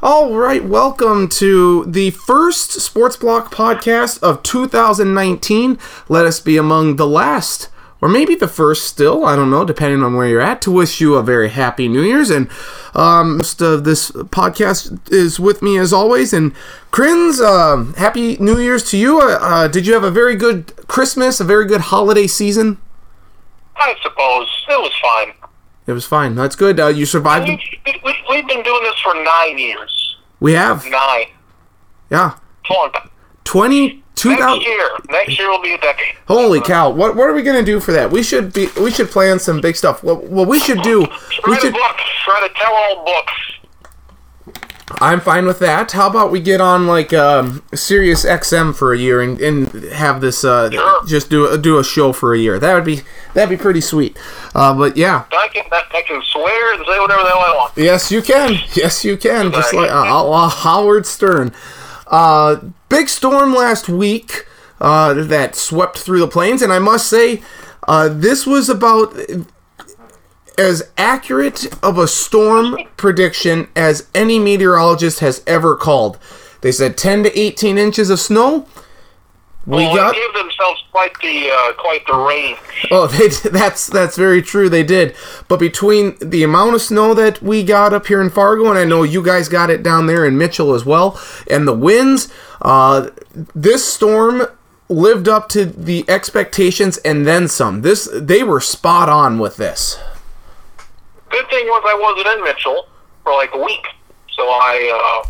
All right, welcome to the first Sports Block podcast of 2019. Let us be among the last, or maybe the first still, I don't know, depending on where you're at, to wish you a very happy New Year's. And um, most of this podcast is with me as always. And Kriens, um, happy New Year's to you. Uh, uh, did you have a very good Christmas, a very good holiday season? I suppose it was fine. It was fine. That's good. Uh, you survived. We, we, we've been doing this for nine years. We have. Nine. Yeah. Come on. 20, 2000 Next year. Next year will be a decade. Holy cow! What what are we gonna do for that? We should be we should plan some big stuff. What, what we should do? We Write should. a book. Write a tell-all book. I'm fine with that. How about we get on like um, Sirius XM for a year and, and have this uh, Sure. just do a, do a show for a year. That would be that'd be pretty sweet. Uh, but yeah, I can, I can swear and say whatever the hell I want. yes you can. Yes you can. Just like uh, uh, Howard Stern. Uh, big storm last week uh, that swept through the plains, and I must say, uh, this was about as accurate of a storm prediction as any meteorologist has ever called. They said 10 to 18 inches of snow. We well, got they gave themselves quite the uh, quite the range. Oh, they, that's that's very true. They did, but between the amount of snow that we got up here in Fargo, and I know you guys got it down there in Mitchell as well, and the winds, uh, this storm lived up to the expectations and then some. This they were spot on with this. Good thing was I wasn't in Mitchell for like a week, so I uh,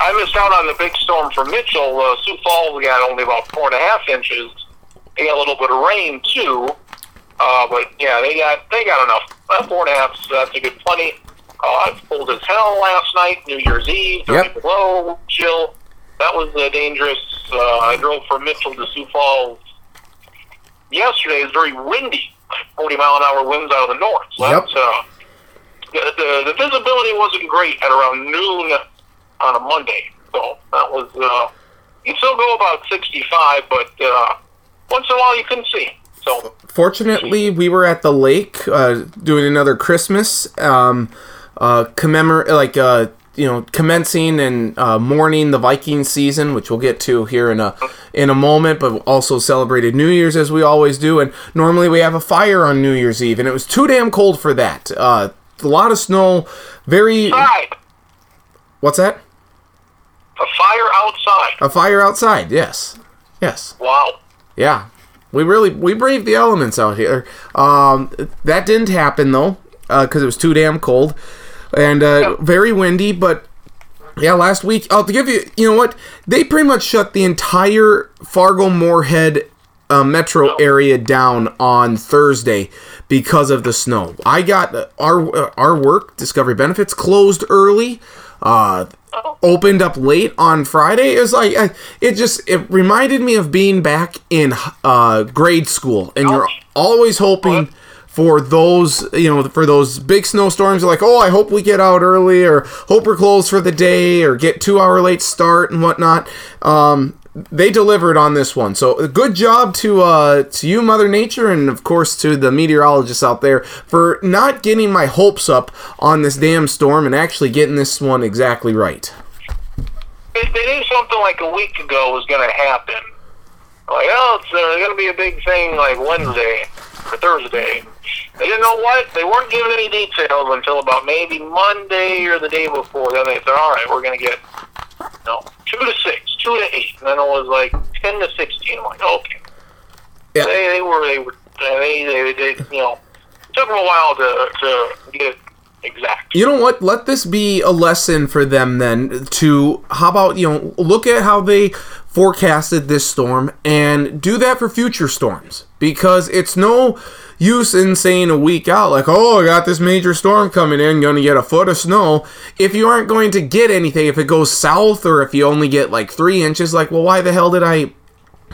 I missed out on the big storm for Mitchell. Uh, Sioux Falls got only about four and a half inches. They got a little bit of rain too, uh, but yeah, they got they got enough. Uh, four and a half, so that's a good plenty. Uh, it's cold as hell last night, New Year's Eve, 30 Yep. below, chill. That was uh, dangerous. Uh, I drove from Mitchell to Sioux Falls yesterday. It was very windy, 40 mile an hour winds out of the north. So Yep. that's, uh, the, the, visibility wasn't great at around noon on a Monday. So that was, uh, you still go about 65, but uh, once in a while you couldn't see. So Fortunately, we were at the lake uh, doing another Christmas um, uh, commemorate like uh, you know commencing and uh, mourning the Viking season, which we'll get to here in a in a moment. But also celebrated New Year's as we always do, and normally we have a fire on New Year's Eve, and it was too damn cold for that. Uh, a lot of snow, very outside, what's that? a fire outside. A fire outside. Yes, yes. Wow. Yeah, we really we braved the elements out here. Um, that didn't happen though, because it was too damn cold and uh, very windy. But yeah, last week I'll give you. You know what? They pretty much shut the entire Fargo Moorhead uh, metro area down on Thursday because of the snow. I got uh, our uh, our work Discovery Benefits closed early. Uh, opened up late on Friday. It was like I, it just it reminded me of being back in uh, grade school, and you're always hoping for those you know for those big snowstorms. Like, oh, I hope we get out early, or hope we're closed for the day, or get two hour late start and whatnot. Um, they delivered on this one, so good job to uh, to you, Mother Nature, and of course to the meteorologists out there for not getting my hopes up on this damn storm and actually getting this one exactly right. They, knew something like a week ago was going to happen. Like, oh, it's uh, going to be a big thing like Wednesday or Thursday. They didn't know what. They weren't giving any details until about maybe Monday or the day before. Then they said, all right, we're going to get you no two to six, two to eight, and then it was like ten to sixteen. I'm like, okay. Yeah. They, they were they were they they, they you know took them a while to to get exact. You know what? Let this be a lesson for them then to how about, you know, look at how they forecasted this storm and do that for future storms because it's no use in saying a week out like, "Oh, I got this major storm coming in, to get a foot of snow." If you aren't going to get anything, if it goes south or if you only get like 3 inches, like, "Well, why the hell did I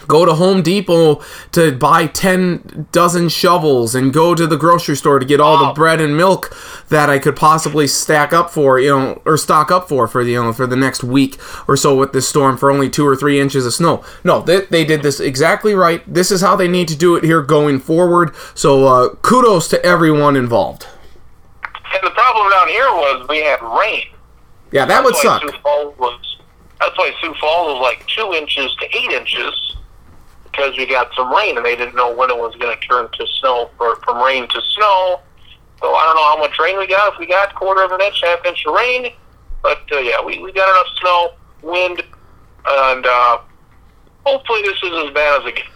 go to Home Depot to buy 10 dozen shovels and go to the grocery store to get all the bread and milk that I could possibly stack up for, you know, or stock up for for the you know for the next week or so with this storm for only 2 or 3 inches of snow. No, they, they did this exactly right. This is how they need to do it here going forward. So uh, kudos to everyone involved. And the problem down here was we had rain. Yeah, that would That's why suck. Was. That's why Sioux Falls was like two inches to eight inches because we got some rain and they didn't know when it was going to turn to snow or from rain to snow. So I don't know how much rain we got. If we got quarter of an inch, half inch of rain, but uh, yeah, we, we got enough snow, wind, and uh, hopefully this is as bad as it gets.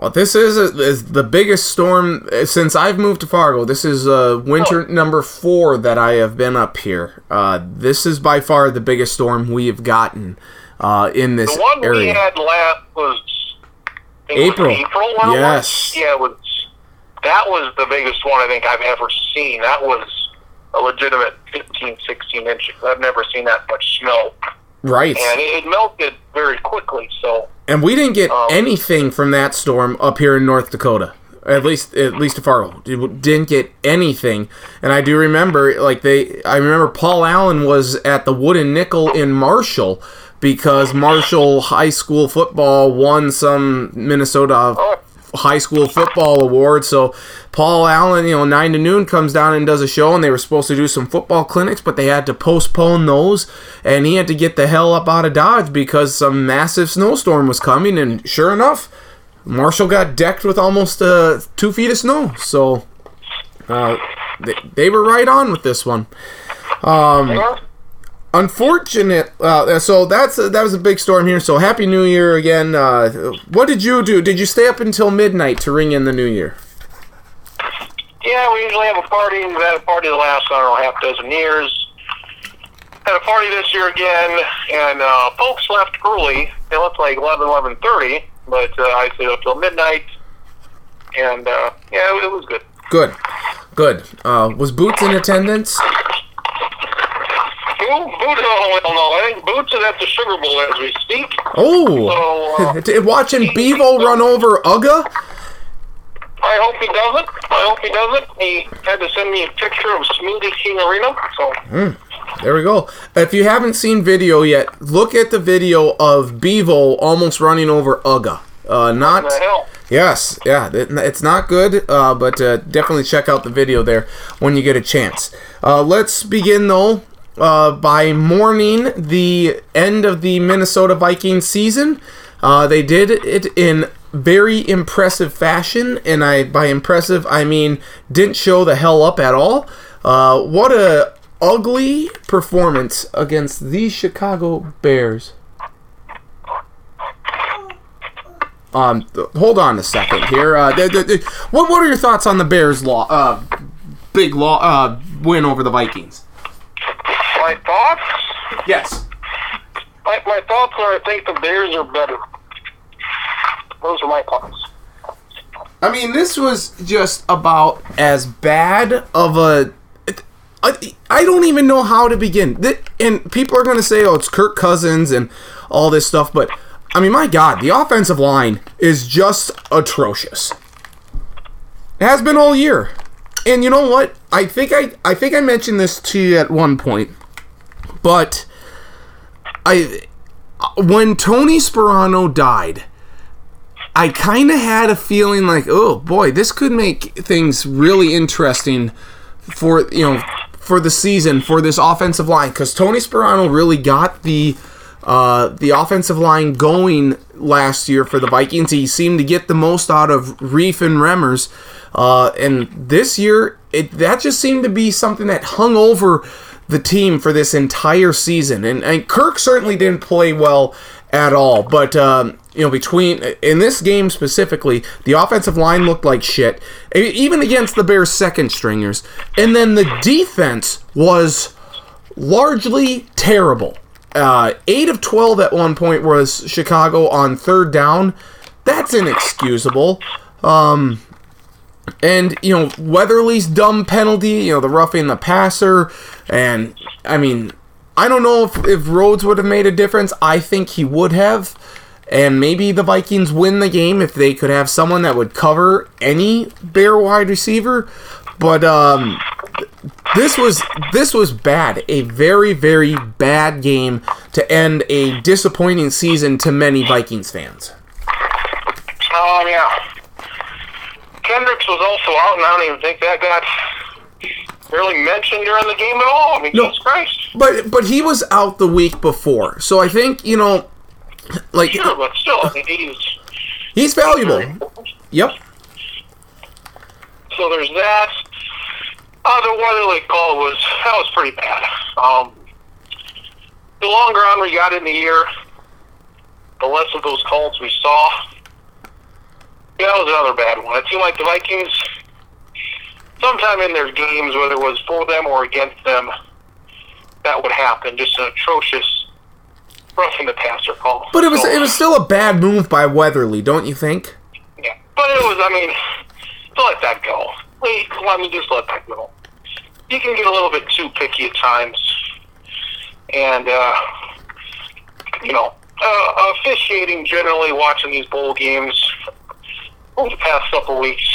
Well, this is, is the biggest storm uh, since I've moved to Fargo. This is uh, winter number four that I have been up here. Uh, this is by far the biggest storm we have gotten uh, in this The one we area. had last was I think it was April. April Yes. Yeah, it was. That was the biggest one I think I've ever seen. That was a legitimate 15, 16 inches. I've never seen that much snow, right. and it, it melted very quickly. So And we didn't get Um, anything from that storm up here in North Dakota. At least, at least to Fargo, Did- didn't get anything. And I do remember, like they, I remember Paul Allen was at the Wooden Nickel in Marshall because Marshall High School football won some Minnesota high school football award. So Paul Allen, you know, nine to noon comes down and does a show, and they were supposed to do some football clinics, but they had to postpone those, and he had to get the hell up out of Dodge because some massive snowstorm was coming. And sure enough, Marshall got decked with almost uh, two feet of snow. So uh, they, they were right on with this one. yeah. Unfortunate. Uh, so that's that was a big storm here. So happy New Year again. Uh, what did you do? Did you stay up until midnight to ring in the New Year? yeah, we usually have a party. We've had a party the last I don't know half dozen years. Had a party this year again, and uh, folks left early. They left like eleven, eleven thirty, but uh, I stayed up till midnight, and uh, yeah, it, it was good. Good, good. Uh, was Boots in attendance? Boo, Boots, well, no, I think Boots is at the Sugar Bowl as we speak. Oh, So, uh, watching Bevo run over Uga. I hope he doesn't. I hope he doesn't. He had to send me a picture of Smoothie King Arena. So, There we go. If you haven't seen video yet, look at the video of Bevo almost running over Uga. Uh, not. what the hell? Yes, yeah, it- it's not good, uh, but uh, definitely check out the video there when you get a chance. Uh, let's begin though uh, by mourning the end of the Minnesota Vikings season. Uh, they did it in very impressive fashion, and I by impressive I mean didn't show the hell up at all. Uh, what a ugly performance against the Chicago Bears. Um, th- hold on a second here. Uh, th- th- what what are your thoughts on the Bears' law, uh, big law, uh, win over the Vikings? My thoughts? Yes. My, my thoughts are I think the Bears are better. Those are my thoughts. I mean, this was just about as bad of a. I, I don't even know how to begin. And people are going to say, oh, it's Kirk Cousins and all this stuff, but I mean, my God, the offensive line is just atrocious. It has been all year. And you know what? I think I I think I mentioned this to you at one point, but I when Tony Sparano died, I kind of had a feeling like, oh boy, this could make things really interesting for you know for the season for this offensive line because Tony Sparano really got the uh, the offensive line going last year for the Vikings. He seemed to get the most out of Reiff and Remmers, uh, and this year it that just seemed to be something that hung over the team for this entire season. And, and Kirk certainly didn't play well at all, but um, you know between in this game specifically, the offensive line looked like shit, even against the Bears' second stringers, and then the defense was largely terrible. Uh, eight of twelve at one point was Chicago on third down. That's inexcusable. Um, and you know Weatherly's dumb penalty, you know the roughing the passer, and I mean I don't know if if Rhodes would have made a difference. I think he would have, and maybe the Vikings win the game if they could have someone that would cover any Bear wide receiver. But um, this was this was bad. A very very bad game to end a disappointing season to many Vikings fans. Um, yeah. Kendricks was also out, and I don't even think that got barely mentioned during the game at all. I mean, No. Jesus Christ. But but he was out the week before, so I think you know, like Sure, but still, I mean, he's he's valuable. Yep. So there's that. Uh, the Weatherly call was that was pretty bad. Um, the longer on we got in the year, the less of those calls we saw. Yeah, that was another bad one. It seemed like the Vikings, sometime in their games, whether it was for them or against them, that would happen. Just an atrocious roughing the passer call. But it was So- it was still a bad move by Weatherly, don't you think? yeah, but it was. I mean, to let that go. Wait, let me just let that go. You can get a little bit too picky at times, and uh, you know, uh, officiating generally, watching these bowl games over the past couple weeks,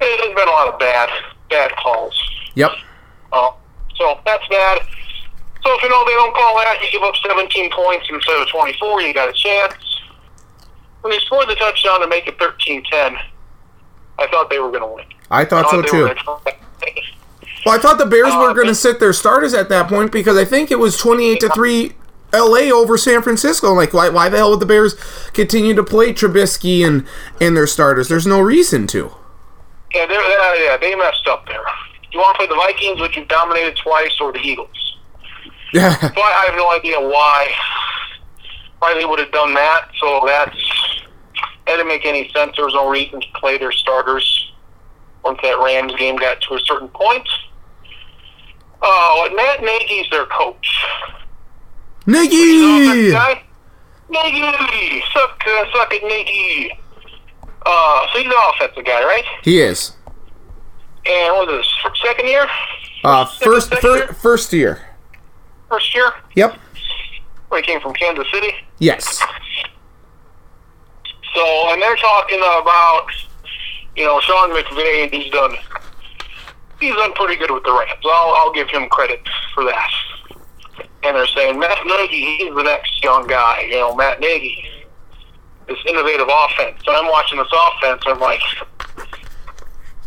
there's been a lot of bad, bad calls. Yep. Uh, so that's bad. So if you know they don't call that, you give up 17 points instead of 24, you got a chance. When they scored the touchdown to make it 13-10, I thought they were going to win. I thought so too. Well, I thought the Bears Uh, were going to sit their starters at that point because I think it was 28 to 3 LA over San Francisco. Like why why the hell would the Bears continue to play Trubisky and and their starters? There's no reason to. yeah, they're, they're, yeah, they messed up there. You want to play the Vikings, which you've dominated twice, or the Eagles? Yeah. So I, I have no idea why why they would have done that. So that's that didn't make any sense. There was no reason to play their starters once that Rams game got to a certain point. Oh, and Matt Nagy's their coach. You know that Nagy. guy? Nagy, suck, uh, suck it, Nagy. Uh, so he's an offensive guy, right? He is. And what is this? Second year? Uh, first Second fir- year? first year. First year? Yep. When he came from Kansas City. Yes. So, and they're talking about, you know, Sean McVay, and he's done, he's done pretty good with the Rams. I'll, I'll give him credit for that. And they're saying Matt Nagy, he's the next young guy. You know, Matt Nagy, this innovative offense. So I'm watching this offense, and I'm like,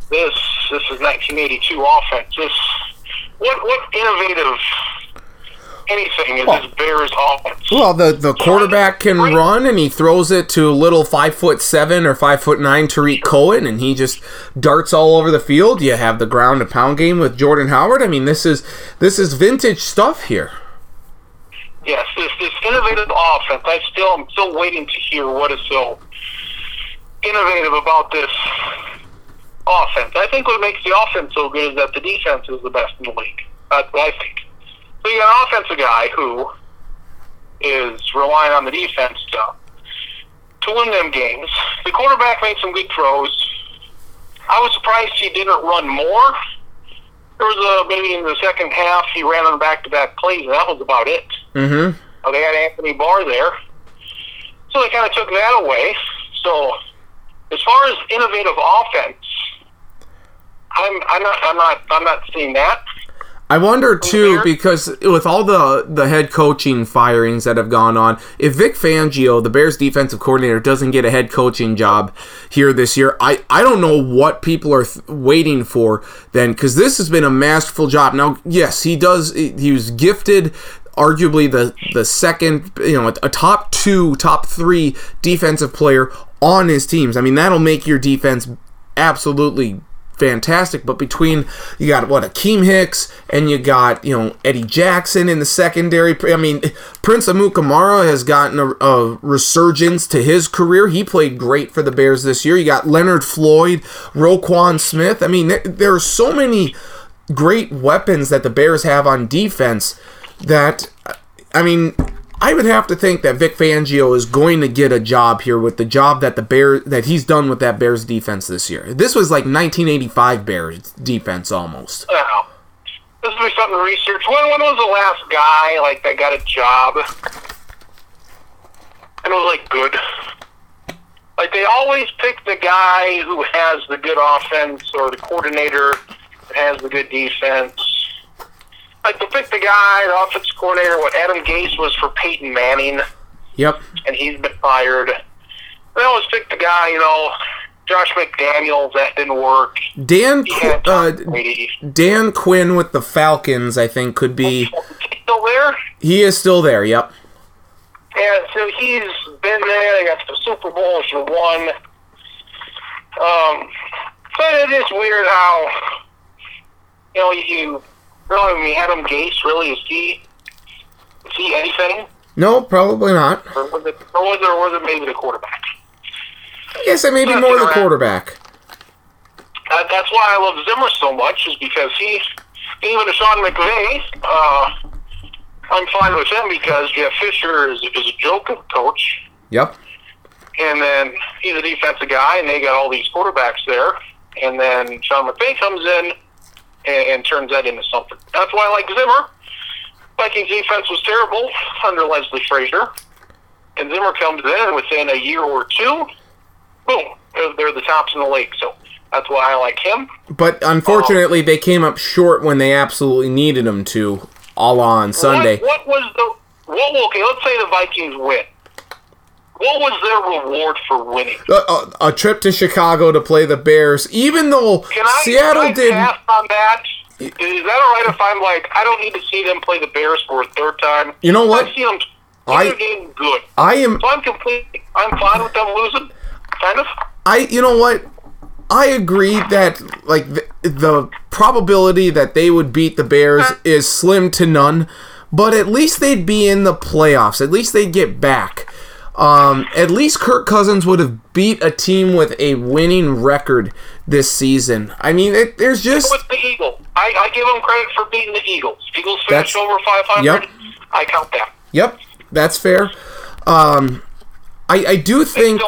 this, this is 1982 offense. This, what, what innovative anything is this Bears offense? Well, the the quarterback can run, and he throws it to little five foot seven or five foot nine Tarik Cohen, and he just darts all over the field. You have the ground and pound game with Jordan Howard. I mean, this is this is vintage stuff here. Yes, this this innovative offense. I still I'm still waiting to hear what is so innovative about this offense. I think what makes the offense so good is that the defense is the best in the league. That's what I think. So you got an offensive guy who is relying on the defense to to win them games. The quarterback made some good throws. I was surprised he didn't run more. There was a maybe in the second half he ran on back to back plays and that was about it. Mm-hmm. Oh, they had Anthony Barr there. So they kind of took that away. So as far as innovative offense, I'm I'm not I'm not I'm not seeing that. I wonder too because with all the the head coaching firings that have gone on, if Vic Fangio, the Bears defensive coordinator, doesn't get a head coaching job here this year, I I don't know what people are th- waiting for then because this has been a masterful job. Now, yes, he does. He was gifted. Arguably the the second, you know, a top two, top three defensive player on his teams. I mean, that'll make your defense absolutely fantastic. But between you got what Akiem Hicks and you got you know Eddie Jackson in the secondary. I mean, Prince Amukamara has gotten a, a resurgence to his career. He played great for the Bears this year. You got Leonard Floyd, Roquan Smith. I mean, there, there are so many great weapons that the Bears have on defense that I mean. I would have to think that Vic Fangio is going to get a job here with the job that the Bears that he's done with that Bears defense this year. This was like 1985 Bears defense almost. I. This will be something to research. When when was the last guy like that got a job? And it was like good. Like they always pick the guy who has the good offense or the coordinator that has the good defense. Like they pick the guy, the offense coordinator. What Adam Gase was for Peyton Manning, Yep. and he's been fired. They always pick the guy, you know, Josh McDaniels, that didn't work. Dan Qu- uh, Dan Quinn with the Falcons, I think, could be. Is he still there? He is still there. Yep. Yeah, so he's been there. They got the Super Bowl. She won. Um, but it is weird how you know you really I mean, Adam Gase really is he is he anything No, probably not. or was it or was it, or was it maybe the quarterback? I guess may be more the quarterback. That, that's why I love Zimmer so much is because he even Sean McVay. Uh, I'm fine with him because Jeff Fisher is, is a joke of a coach. Yep. And then he's a defensive guy, and they got all these quarterbacks there. And then Sean McVay comes in and, and turns that into something. That's why I like Zimmer. Vikings defense was terrible under Leslie Frazier. And Zimmer comes in within a year or two. Boom. They're, they're the tops in the league. So that's why I like him. But unfortunately, they came up short when they absolutely needed them to, all on Sunday. What, what was the. What, okay, let's say the Vikings win. What was their reward for winning? A, a, a trip to Chicago to play the Bears, even though Can I, Seattle can I did. pass on that? Is that all right if I'm like, I don't need to see them play the Bears for a third time? You know what? I see them I- game good. I am. So I'm completely, I'm fine with them losing, kind of. I. You know what? I agree that like the, the probability that they would beat the Bears is slim to none, but at least they'd be in the playoffs. At least they'd get back. Um, at least Kirk Cousins would have beat a team with a winning record this season. I mean, it, there's just With the Eagles, I, I give them credit for beating the Eagles. Eagles finished over 500. Yep. I count that. Yep, that's fair. Um, I, I do think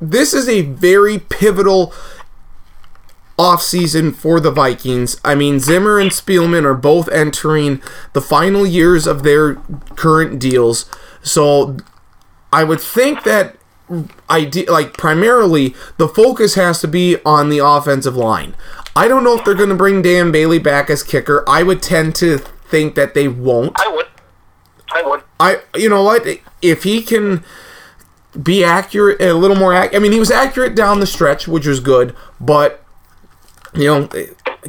this is a very pivotal offseason for the Vikings. I mean, Zimmer and Spielman are both entering the final years of their current deals. So I would think that ide- like primarily the focus has to be on the offensive line. I don't know if they're going to bring Dan Bailey back as kicker. I would tend to think that they won't. I would. I would. I you know what if he can be accurate a little more ac- I mean he was accurate down the stretch which was good but you know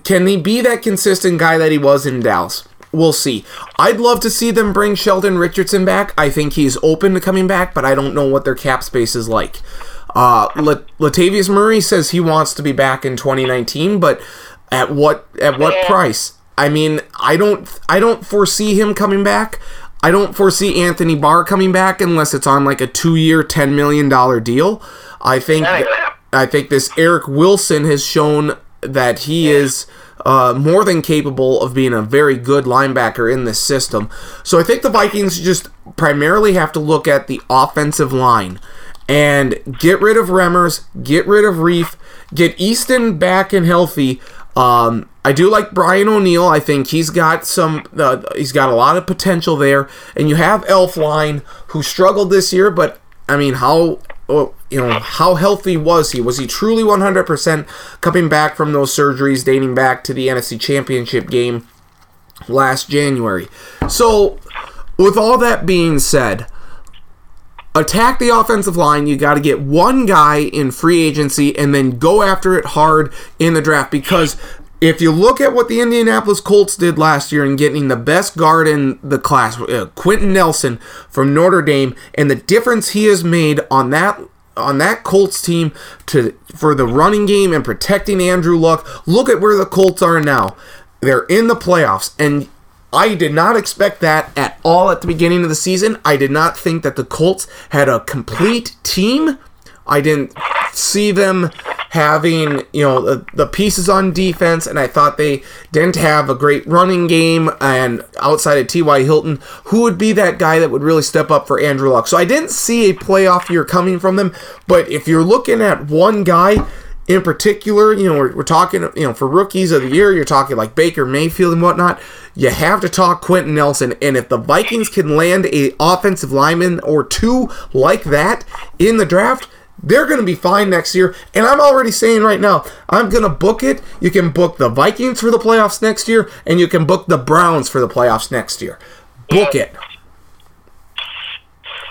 can he be that consistent guy that he was in Dallas we'll see I'd love to see them bring Sheldon Richardson back I think he's open to coming back but I don't know what their cap space is like uh Lat- Latavius Murray says he wants to be back in 2019 but at what at what Yeah. price I mean, I don't I don't foresee him coming back. I don't foresee Anthony Barr coming back unless it's on like a 2-year, 10 million dollar deal. I think That ain't that- gonna happen. I think this Eric Wilson has shown that he is uh, more than capable of being a very good linebacker in this system. So I think the Vikings just primarily have to look at the offensive line and get rid of Remmers, get rid of Reiff, get Easton back and healthy. Um, I do like Brian O'Neill. I think he's got some. Uh, he's got a lot of potential there. And you have Elflein, who struggled this year, but I mean, how Oh, you know how healthy was he? Was he truly 100% coming back from those surgeries dating back to the NFC Championship game last January? So, with all that being said, attack the offensive line. You got to get one guy in free agency and then go after it hard in the draft because if you look at what the Indianapolis Colts did last year in getting the best guard in the class, uh, Quenton Nelson from Notre Dame, and the difference he has made on that on that Colts team to for the running game and protecting Andrew Luck. Look at where the Colts are now. They're in the playoffs and I did not expect that at all at the beginning of the season. I did not think that the Colts had a complete team. I didn't see them having, you know, the, the pieces on defense, and I thought they didn't have a great running game. And outside of T.Y. Hilton, who would be that guy that would really step up for Andrew Luck? So I didn't see a playoff year coming from them. But if you're looking at one guy, in particular, you know, we're, we're talking, you know, for rookies of the year, you're talking like Baker Mayfield and whatnot. You have to talk Quenton Nelson, and if the Vikings can land a offensive lineman or two like that in the draft, they're going to be fine next year. And I'm already saying right now, I'm going to book it. You can book the Vikings for the playoffs next year, and you can book the Browns for the playoffs next year. Book it.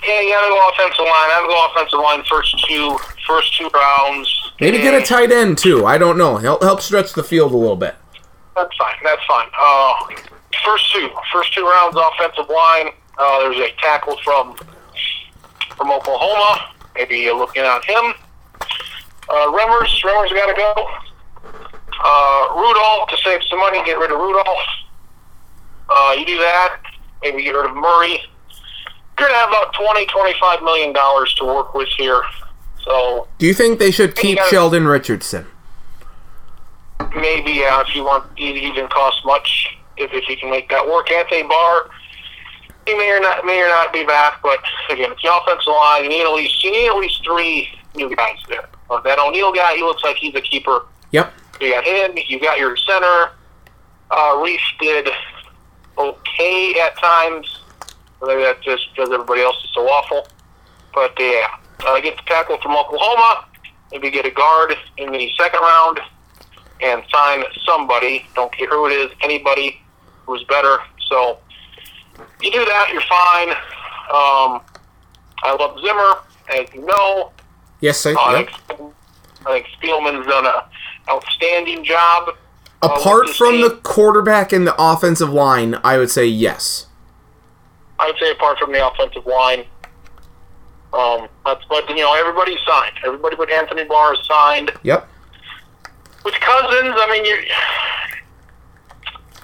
Yeah, you gotta go offensive line. I gotta go offensive line first two first two rounds. Maybe get a tight end too. I don't know. Help help stretch the field a little bit. That's fine. That's fine. Uh, first two, first two rounds offensive line. Uh, there's a tackle from from Oklahoma. Maybe you're looking at him. Uh, Remmers, Remmers got to go. Uh, Rudolph to save some money, get rid of Rudolph. Uh, you do that. Maybe get rid of Murray. You're gonna have about 20, 25 million dollars to work with here. So Do you think they should keep gotta- Sheldon Richardson? maybe uh, if you want, it even cost much. If, if you can make that work, Anthony Barr, he may or not may or not be back. But again, it's the offensive line. You need at least you need at least three new guys there. Uh, that O'Neill guy, he looks like he's a keeper. Yep. You got him. You got your center. Uh, Reese did okay at times. Maybe that's just because everybody else is so awful. But yeah, uh, get the tackle from Oklahoma. Maybe get a guard in the second round and sign somebody. Don't care who it is. Anybody who's better. So you do that, you're fine. Um, I love Zimmer, as you know. Yes, I. I yep. think, I think Spielman's done an outstanding job. uh, Apart from team. the quarterback and the offensive line, I would say yes. I would say apart from the offensive line. Um, that's but you know everybody's signed. Everybody but Anthony Barr is signed. Yep. With Cousins, I mean you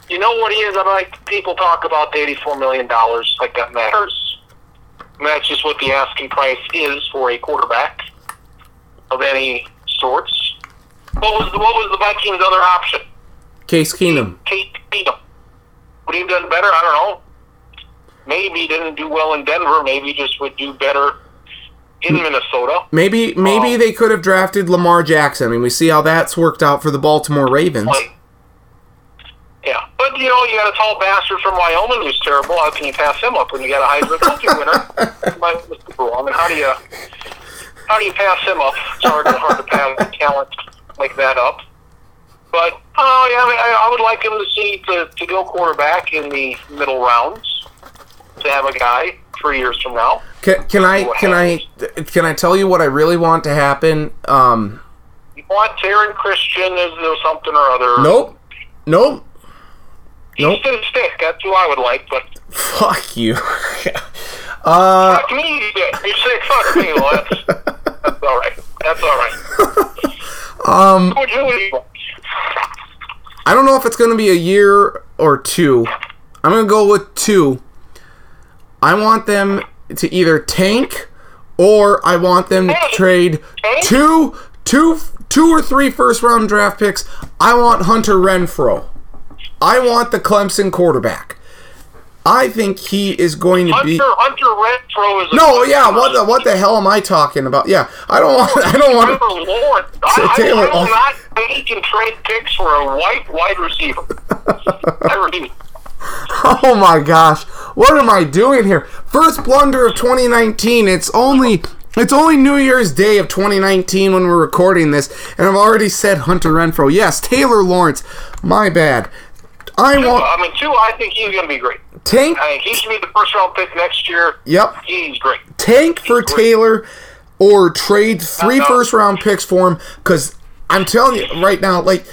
you know what he is. I like people talk about the eighty-four million dollars like that matters. And that's just what the asking price is for a quarterback of any sorts. What was the, what was the Vikings' other option? Case Keenum. Kate Keenum. Would he have done better? I don't know. Maybe he didn't do well in Denver. Maybe he just would do better in Minnesota. Maybe maybe Oh. they could have drafted Lamar Jackson. I mean, we see how that's worked out for the Baltimore Ravens. Like, yeah, but you know, you got a tall bastard from Wyoming who's terrible. How can you pass him up when you got a Heisman Trophy winner? My- I mean, how do you how do you pass him up? It's hard, hard to pass talent like that up. But oh yeah, I, mean, I, I would like him to see to, to go quarterback in the middle rounds to have a guy three years from now. Can, can I can I can I tell you what I really want to happen? Um, You want Taryn Christian as something or other? nope, nope. He's nope. stick. That's who I would like, but Fuck you. uh, fuck me. You say fuck me. Well, that's, that's all right. That's all right. um, you? I don't know if it's going to be a year or two. I'm going to go with two. I want them to either tank or I want them to trade two, two, two or three first round draft picks. I want Hunter Renfrow. I want the Clemson quarterback. I think he is going to Hunter be. Hunter Renfrow is. A No, yeah. What the what the hell am I talking about? Yeah, I don't want. I don't want. Trevor Lawrence. I, I, Taylor, I will oh. not take and trade picks for a white wide receiver. I. Oh my gosh, what am I doing here? First blunder of 2019. It's only it's only New Year's Day of 2019 when we're recording this, and I've already said Hunter Renfrow. Yes, Taylor Lawrence. My bad. I want I mean, two. I think he's going to be great. tank. I think he should be the first round pick next year. Yep, He's great. tank for Taylor, or trade three no. first round picks for him. Because I'm telling you right now, like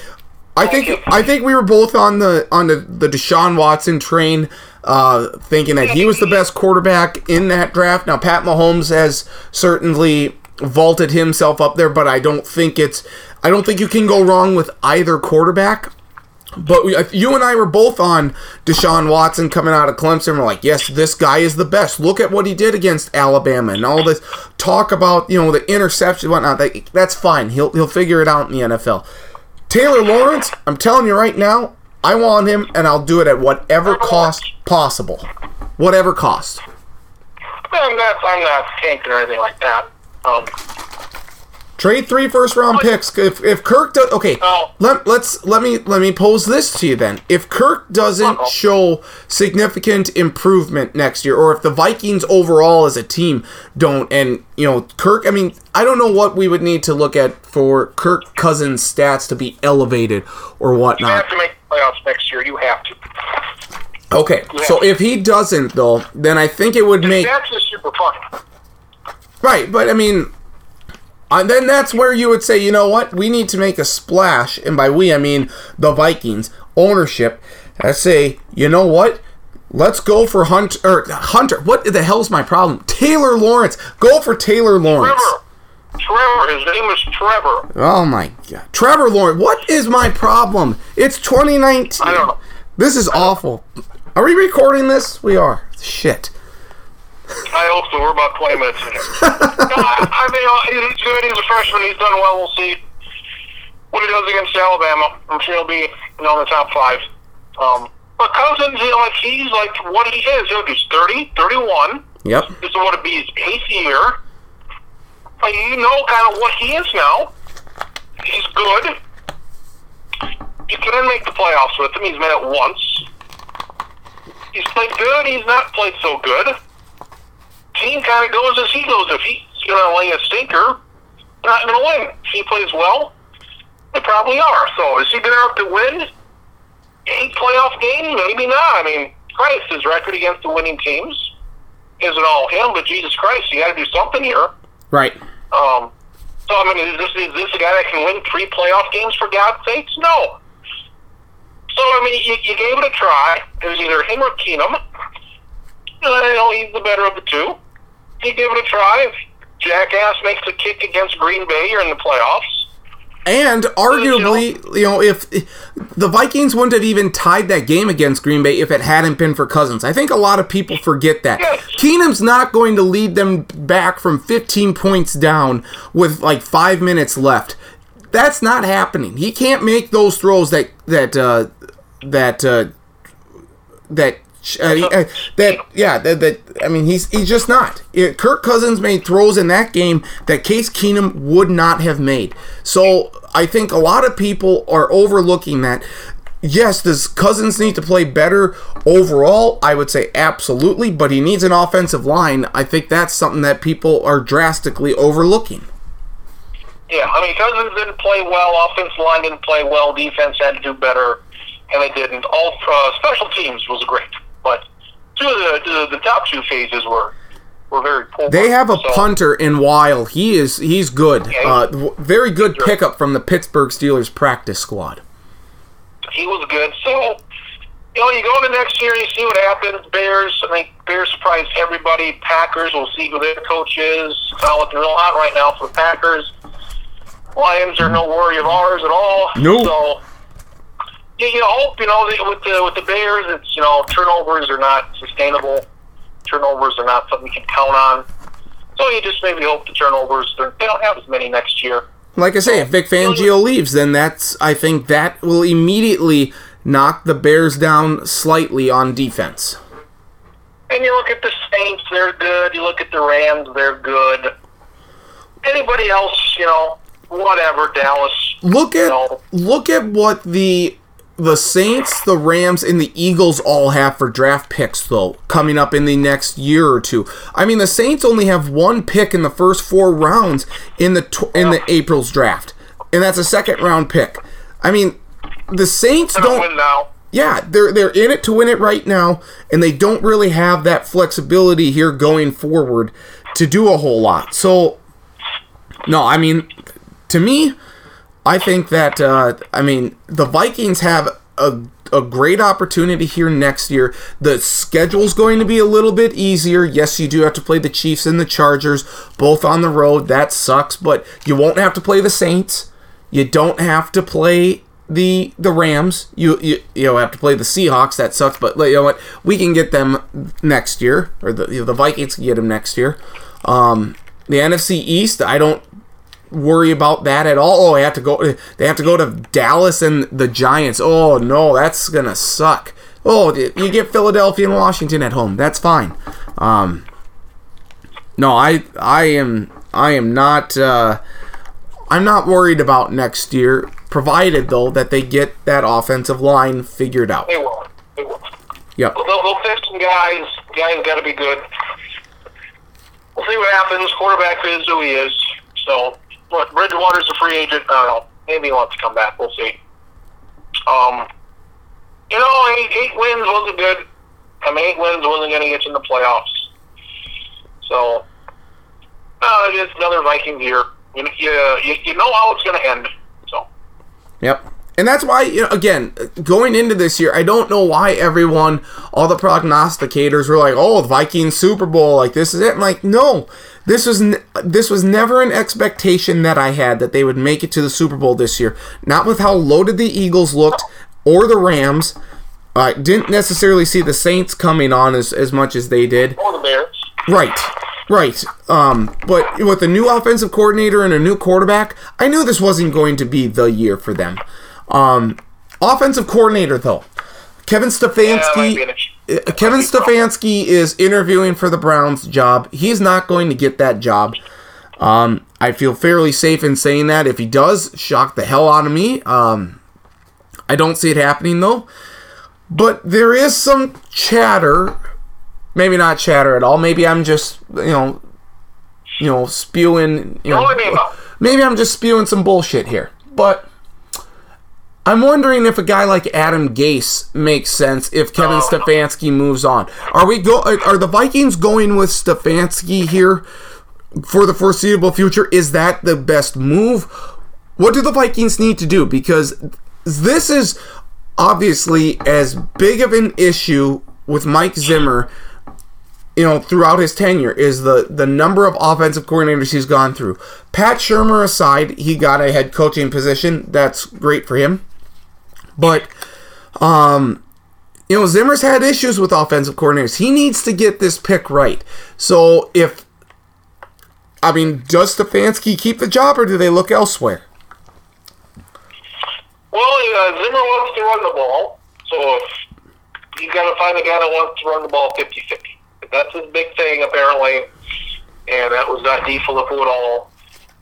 I think I think we were both on the on the, the Deshaun Watson train, uh, thinking that he was the best quarterback in that draft. Now Pat Mahomes has certainly vaulted himself up there, but I don't think it's I don't think you can go wrong with either quarterback. But we, you and I were both on Deshaun Watson coming out of Clemson. We're like, yes, this guy is the best. Look at what he did against Alabama and all this talk about you know the interception, whatnot. That, that's fine. He'll he'll figure it out in the NFL. Taylor Lawrence, I'm telling you right now, I want him, and I'll do it at whatever cost possible, whatever cost. I'm not. I'm not tanking or anything like that. Um, Trade three first round oh, picks. If, if Kirk does okay, No. let let's let me let me pose this to you then. If Kirk doesn't Uh-oh. show significant improvement next year, or if the Vikings overall as a team don't, and you know Kirk, I mean, I don't know what we would need to look at for Kirk Cousins' stats to be elevated or whatnot. you have to make playoffs next year. You have to. Okay, so if he doesn't though, then I think it would make That's just super fun. right. But I mean, And then that's where you would say, you know what, we need to make a splash, and by we I mean the Vikings ownership. I say, you know what, let's go for Hunter. Or Hunter, what the hell's my problem? Taylor Lawrence, go for Taylor Lawrence. Trevor. Trevor. His name is Trevor. Oh my god, Trevor Lawrence. What is my problem? It's 2019. I don't know. This is awful. Are we recording this? We are. Shit. I hope so. We're about 20 minutes in here. no, I, I mean, uh, he's good. He's a freshman. He's done well. We'll see what he does against Alabama. I'm sure he'll be you know, in the top five. Um, but Cousins, you know, like he's like what he is. You know, he's 30, 31. Yep. This is what it be his eighth year. Like you know, kind of what he is now. He's good. You couldn't make the playoffs with him. He's made it once. He's played good. He's not played so good. Team kind of goes as he goes. If he's going to lay a stinker, they're not going to win. If he plays well, they probably are. So is he good enough to win a playoff game? Maybe not. I mean, Christ, his record against the winning teams isn't all him, but Jesus Christ, you got to do something here. Right. Um, so I mean, is this is this a guy that can win three playoff games for God's sakes? No. So I mean, you, you gave it a try. It was either him or Keenum. Uh, you know, he's the better of the two. You give it a try. If Jackass makes a kick against Green Bay, you're in the playoffs. And arguably, you know, if the Vikings wouldn't have even tied that game against Green Bay if it hadn't been for Cousins. I think a lot of people forget that. Yes. Keenum's not going to lead them back from 15 points down with like five minutes left. That's not happening. He can't make those throws that that uh, that uh, that. Uh, uh, that yeah that, that I mean he's he's just not. Kirk Cousins made throws in that game that Case Keenum would not have made. So I think a lot of people are overlooking that. Yes, does Cousins need to play better overall? I would say absolutely, but he needs an offensive line. I think that's something that people are drastically overlooking. Yeah, I mean, Cousins didn't play well. Offensive line didn't play well. Defense had to do better, and they didn't. All uh, special teams was great, but two of the, the the top two phases were were very poor. They have a So, punter in Wile. He is he's good. Yeah, Uh, very good pickup from the Pittsburgh Steelers practice squad. He was good. So, you know, you go into next year, you see what happens. Bears, I think Bears surprised everybody. Packers, we'll see who their coach is. It's not looking real hot right now for the Packers. Lions are no worry of ours at all. No. So, you, you hope, you know, that with the with the Bears, it's you know turnovers are not sustainable. Turnovers are not something you can count on. So you just maybe hope the turnovers they're- don't have as many next year. Like I say, if Vic Fangio leaves, then that's I think that will immediately knock the Bears down slightly on defense. And you look at the Saints, they're good. You look at the Rams, they're good. Anybody else, you know, whatever, Dallas. Look at No. look at what the the Saints, the Rams, and the Eagles all have for draft picks though coming up in the next year or two. I mean, the Saints only have one pick in the first four rounds in the tw- in the April's draft, and that's a second round pick. I mean, the Saints don't. Yeah, they're they're in it to win it right now, and they don't really have that flexibility here going forward to do a whole lot. So, no, I mean, to me, I think that uh, I mean the Vikings have a a great opportunity here next year. The schedule's going to be a little bit easier. Yes, you do have to play the Chiefs and the Chargers both on the road. That sucks, but you won't have to play the Saints. You don't have to play the the Rams. You you you know, have to play the Seahawks. That sucks, but you know what? We can get them next year, or the the Vikings can get them next year. Um, the NFC East, I don't worry about that at all. Oh, they have to go. They have to go to Dallas and the Giants. Oh no, that's gonna suck. Oh, you get Philadelphia and Washington at home. That's fine. Um, no, I I am I am not uh, I'm not worried about next year, provided though that they get that offensive line figured out. They will. They will. Yep. They'll, they'll fix some guys. Guys got to be good. We'll see what happens. Quarterback is who he is. So, look, Bridgewater's a free agent. I don't know. Maybe he wants to come back. We'll see. Um, you know, eight, eight wins wasn't good. I mean, eight wins wasn't going to get you in the playoffs. So, uh, it's another Vikings year. You you, you, you know how it's going to end. So. Yep. And that's why, you know, again, going into this year, I don't know why everyone, all the prognosticators were like, "Oh, the Vikings Super Bowl, like this is it." I'm like, no, this was n- this was never an expectation that I had that they would make it to the Super Bowl this year. Not with how loaded the Eagles looked or the Rams. I didn't necessarily see the Saints coming on as, as much as they did. Or the Bears. Right, right. Um, but with a new offensive coordinator and a new quarterback, I knew this wasn't going to be the year for them. Um, offensive coordinator though, Kevin Stefanski. Yeah, uh, Kevin Stefanski is interviewing for the Browns job. He's not going to get that job. Um, I feel fairly safe in saying that. If he does, shock the hell out of me. Um, I don't see it happening though. But there is some chatter, maybe not chatter at all. Maybe I'm just you know, you know, spewing. You know, Don't let me know. maybe I'm just spewing some bullshit here. But I'm wondering if a guy like Adam Gase makes sense if Kevin Oh. Stefanski moves on. Are we go? Are the Vikings going with Stefanski here for the foreseeable future? Is that the best move? What do the Vikings need to do? Because this is obviously as big of an issue with Mike Zimmer you know, throughout his tenure is the the number of offensive coordinators he's gone through. Pat Shurmur aside, he got a head coaching position. That's great for him. But um you know, Zimmer's had issues with offensive coordinators. He needs to get this pick right. So if I mean, does Stefanski keep the job or do they look elsewhere? Well, uh, Zimmer wants to run the ball, so if you got to find a guy that wants to run the ball 50-50. That's his big thing, apparently, and that was not default at all.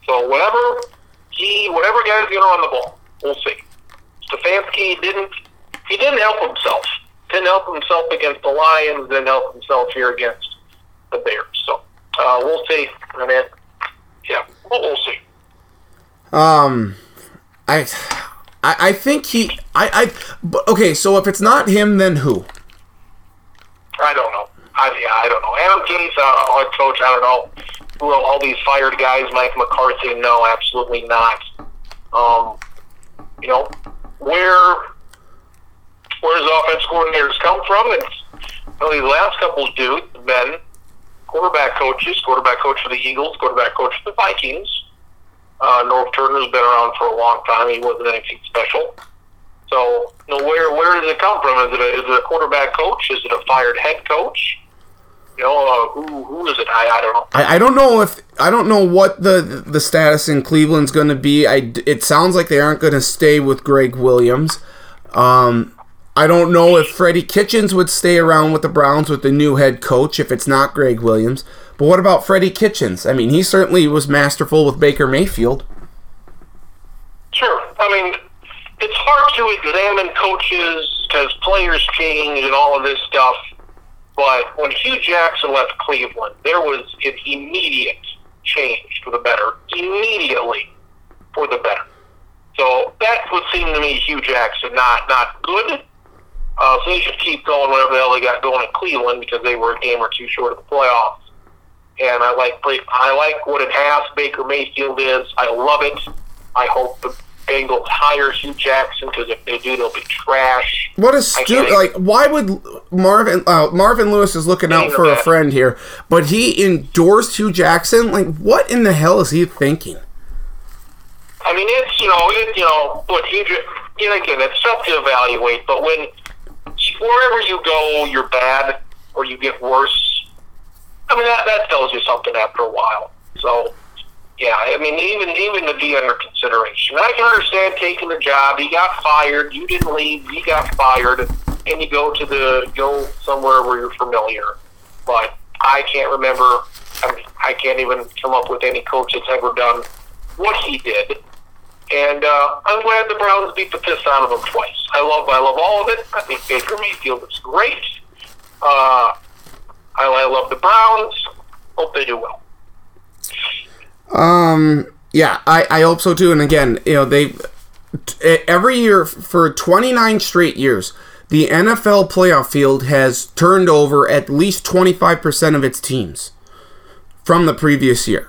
So whatever he, whatever guy's going to run the ball, we'll see. Stefanski didn't, he didn't help himself. Didn't help himself against the Lions. Didn't help himself here against the Bears. So uh, we'll see. I mean, yeah, we'll, we'll see. Um, I, I, I think he, I, I, okay. So if it's not him, then who? I don't know. I, yeah, I don't know. Adam Gase, uh, head coach, I don't know. Who all these fired guys? Mike McCarthy? No, absolutely not. Um, you know, where where does offense coordinators come from? It's well, these last couple dudes have been quarterback coaches, quarterback coach for the Eagles, quarterback coach for the Vikings. Uh, Norv Turner's been around for a long time. He wasn't anything special. So, you know, where where does it come from? Is it a, is it a quarterback coach? Is it a fired head coach? Uh, who who is it? I, I don't know. I, I don't know if I don't know what the the status in Cleveland's going to be. I it sounds like they aren't going to stay with Gregg Williams. Um, I don't know if Freddie Kitchens would stay around with the Browns with the new head coach if it's not Gregg Williams. But what about Freddie Kitchens? I mean, he certainly was masterful with Baker Mayfield. Sure. I mean, it's hard to examine coaches because players change and all of this stuff. But when Hue Jackson left Cleveland, there was an immediate change for the better. Immediately for the better. So that would seem to me Hue Jackson not not good. Uh, so they should keep going whatever the hell they got going in Cleveland because they were a game or two short of the playoffs. And I like I like what an ass Baker Mayfield is. I love it. I hope the Bengals hire Hue Jackson because if they do, they'll be trash. What a stupid! like why would Marvin uh, Marvin Lewis is looking out for a friend here, but he endorsed Hue Jackson? Like what in the hell is he thinking? I mean, it's you know, it, you know, but Hue, Ja- you know, again, it's tough to evaluate. But when wherever you go, you're bad or you get worse. I mean, that that tells you something after a while. So. Yeah, I mean, even even to be under consideration, I can understand taking the job. He got fired. You didn't leave. He got fired, and you go to the go somewhere where you're familiar. But I can't remember. I, mean, I can't even come up with any coach that's ever done what he did. And uh, I'm glad the Browns beat the piss out of him twice. I love I love all of it. I think Baker Mayfield is great. Uh, I, I love the Browns. Hope they do well. Um, yeah, I, I hope so too. And again, you know, they every year for 29 straight years, the NFL playoff field has turned over at least 25% of its teams from the previous year.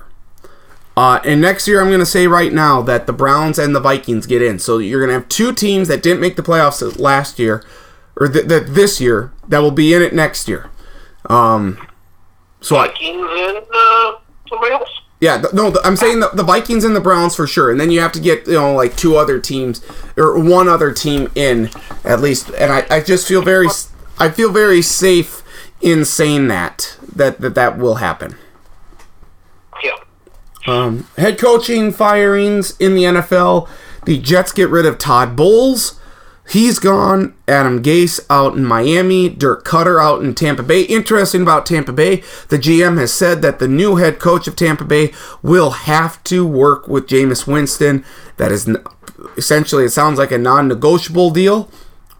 Uh, and next year, I'm going to say right now that the Browns and the Vikings get in. So you're going to have two teams that didn't make the playoffs last year, or th- th- this year, that will be in it next year. Um, so I, Vikings and uh. Yeah, th- no, I'm saying the, the Vikings and the Browns for sure, and then you have to get you know like two other teams or one other team in at least. And I, I just feel very I feel very safe in saying that that that, that will happen. Yeah. Um, head coaching firings in the NFL. The Jets get rid of Todd Bowles. He's gone. Adam Gase out in Miami. Dirk Koetter out in Tampa Bay. Interesting about Tampa Bay. The GM has said that the new head coach of Tampa Bay will have to work with Jameis Winston. That is essentially, it sounds like a non negotiable deal.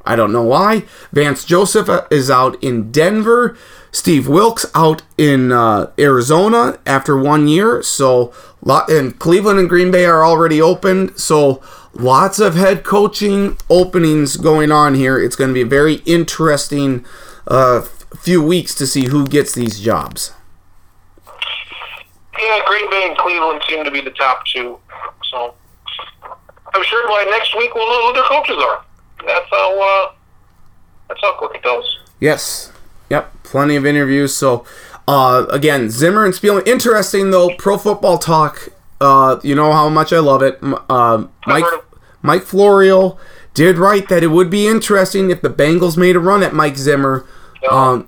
I don't know why. Vance Joseph uh, is out in Denver. Steve Wilks out in uh, Arizona after one year. So, and Cleveland and Green Bay are already open. So, lots of head coaching openings going on here. It's going to be a very interesting uh, few weeks to see who gets these jobs. Yeah, Green Bay and Cleveland seem to be the top two. So I'm sure by next week we'll know who their coaches are. That's how uh, that's how quick it goes. Yes. Yep. Plenty of interviews. So, uh, again, Zimmer and Spielman. Interesting though. Pro Football Talk. Uh, you know how much I love it. Uh, Mike. Mike Florio did write that it would be interesting if the Bengals made a run at Mike Zimmer. No, Um,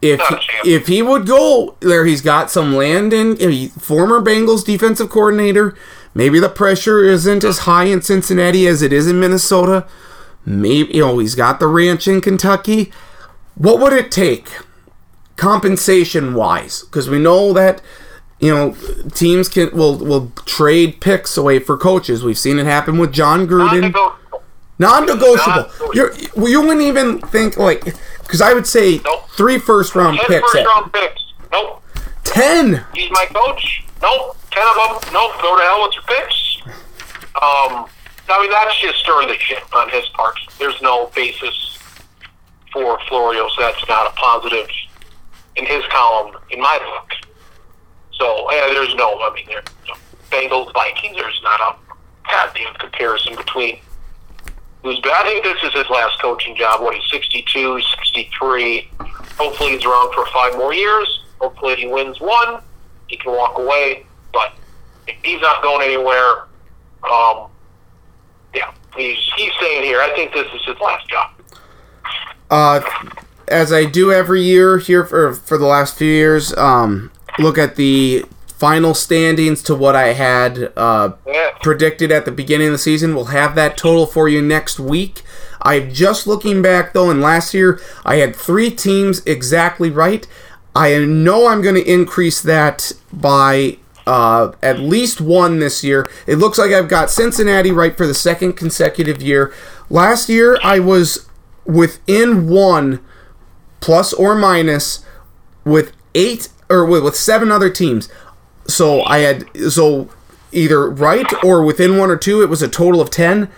if chance. if he would go there, he's got some land in. he- Former Bengals defensive coordinator. Maybe the pressure isn't as high in Cincinnati as it is in Minnesota. Maybe you know he's got the ranch in Kentucky. What would it take, compensation wise? Because we know that you know teams can will will trade picks away for coaches. We've seen it happen with Jon Gruden. Non-negotiable. Non-negotiable. You're, you wouldn't even think like because I would say Nope. three first round Ten picks. first round picks. Nope. ten. He's my coach. Nope. Ten of them. Nope. Go to hell with your picks. Um, I mean that's just stirring the shit on his part. There's no basis for Florio, so that's not a positive in his column in my book. So yeah, there's no. I mean, there. You know, Bengals Vikings. There's not a goddamn comparison between who's. I think this is his last coaching job. What he's 62, 63. Hopefully he's around for five more years. Hopefully he wins one. He can walk away. But he's not going anywhere, um, yeah, he's he's staying here. I think this is his last job. Uh, as I do every year here for for the last few years, um, look at the final standings to what I had uh, Yeah. predicted at the beginning of the season. We'll have that total for you next week. I'm just looking back though, and last year I had three teams exactly right. I know I'm going to increase that by uh, at least one this year. It looks like I've got Cincinnati right for the second consecutive year. Last year I was within one plus or minus with eight or with, with seven other teams. So I had so either right or within one or two. It was a total of ten.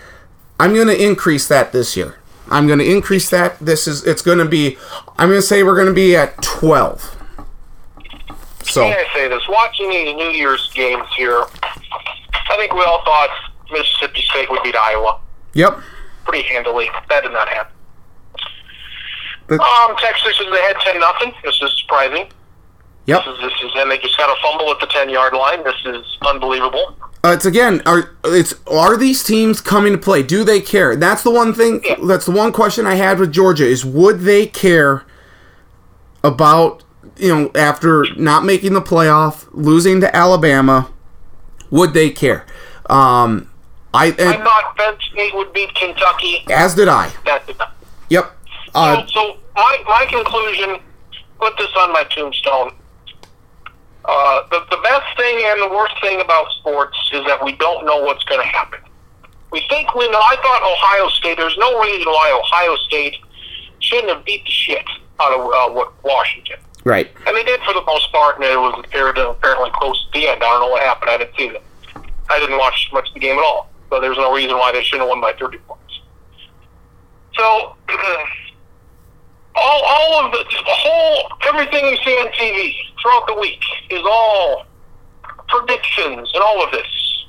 I'm going to increase that this year. I'm going to increase that. This is it's going to be. I'm going to say we're going to be at twelve. So Can I say this? Watching these New Year's games here, I think we all thought Mississippi State would beat Iowa yep. pretty handily. That did not happen. But- Um, Texas is ahead ten nothing. This is surprising. Yep. This is, this is and they just got a fumble at the ten yard line. This is unbelievable. Uh, it's again, are it's are these teams coming to play? Do they care? That's the one thing. Yeah. That's the one question I had with Georgia is would they care about you know after not making the playoff, losing to Alabama? Would they care? Um, I I thought Penn State would beat Kentucky. as did I. That did not. Yep. Uh, so, so my my conclusion. Put this on my tombstone. Uh, the the best thing and the worst thing about sports is that we don't know what's going to happen. We think we know. I thought Ohio State. There's no reason why Ohio State shouldn't have beat the shit out of uh, what Washington, right. and they did for the most part. And it was apparently apparently close at the end. I don't know what happened. I didn't see that. I didn't watch much of the game at all. So there's no reason why they shouldn't have won by 30 points. So. all, all of the, the whole everything you see on TV throughout the week is all predictions and all of this.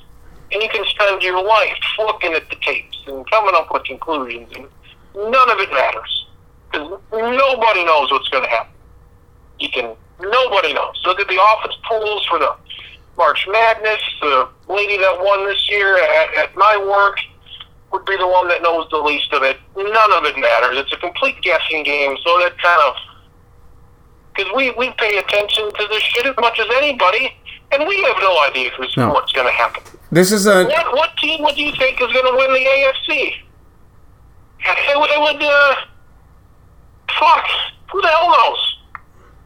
And you can spend your life looking at the tapes and coming up with conclusions, and none of it matters because nobody knows what's going to happen. You can nobody knows. Look at the office polls for the March Madness. The lady that won this year at, at my work would be the one that knows the least of it. None of it matters. It's a complete guessing game. So that kind of because we we pay attention to this shit as much as anybody, and we have no idea who's, No. what's going to happen. This is a What what team would you think is going to win the AFC? It would, it would uh, fuck. Who the hell knows?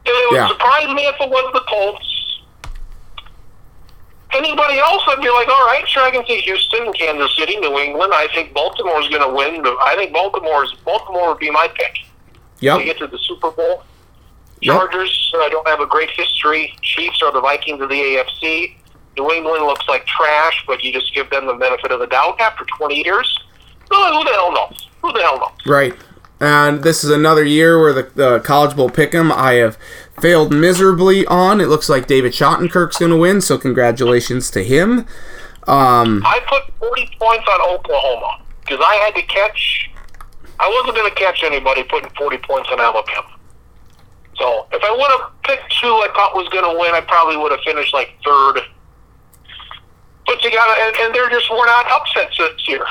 It would Yeah. surprise me if it was the Colts. Anybody else, I'd be like, all right, sure, I can see Houston, Kansas City, New England. I think Baltimore's going to win. But I think Baltimore's Baltimore would be my pick to yep. get to the Super Bowl. Yep. Chargers, I don't have a great history. Chiefs are the Vikings of the AFC. New England looks like trash, but you just give them the benefit of the doubt after 20 years. Oh, who the hell knows? Who the hell knows? Right. And this is another year where the, the College Bowl pick'em I have failed miserably on. It looks like David Schottenkirk's going to win, so congratulations to him. Um, I put 40 points on Oklahoma because I had to catch. I wasn't going to catch anybody putting 40 points on Alabama. So if I would have picked two I thought was going to win, I probably would have finished like third. But you got to, and, and there just were not upsets this year.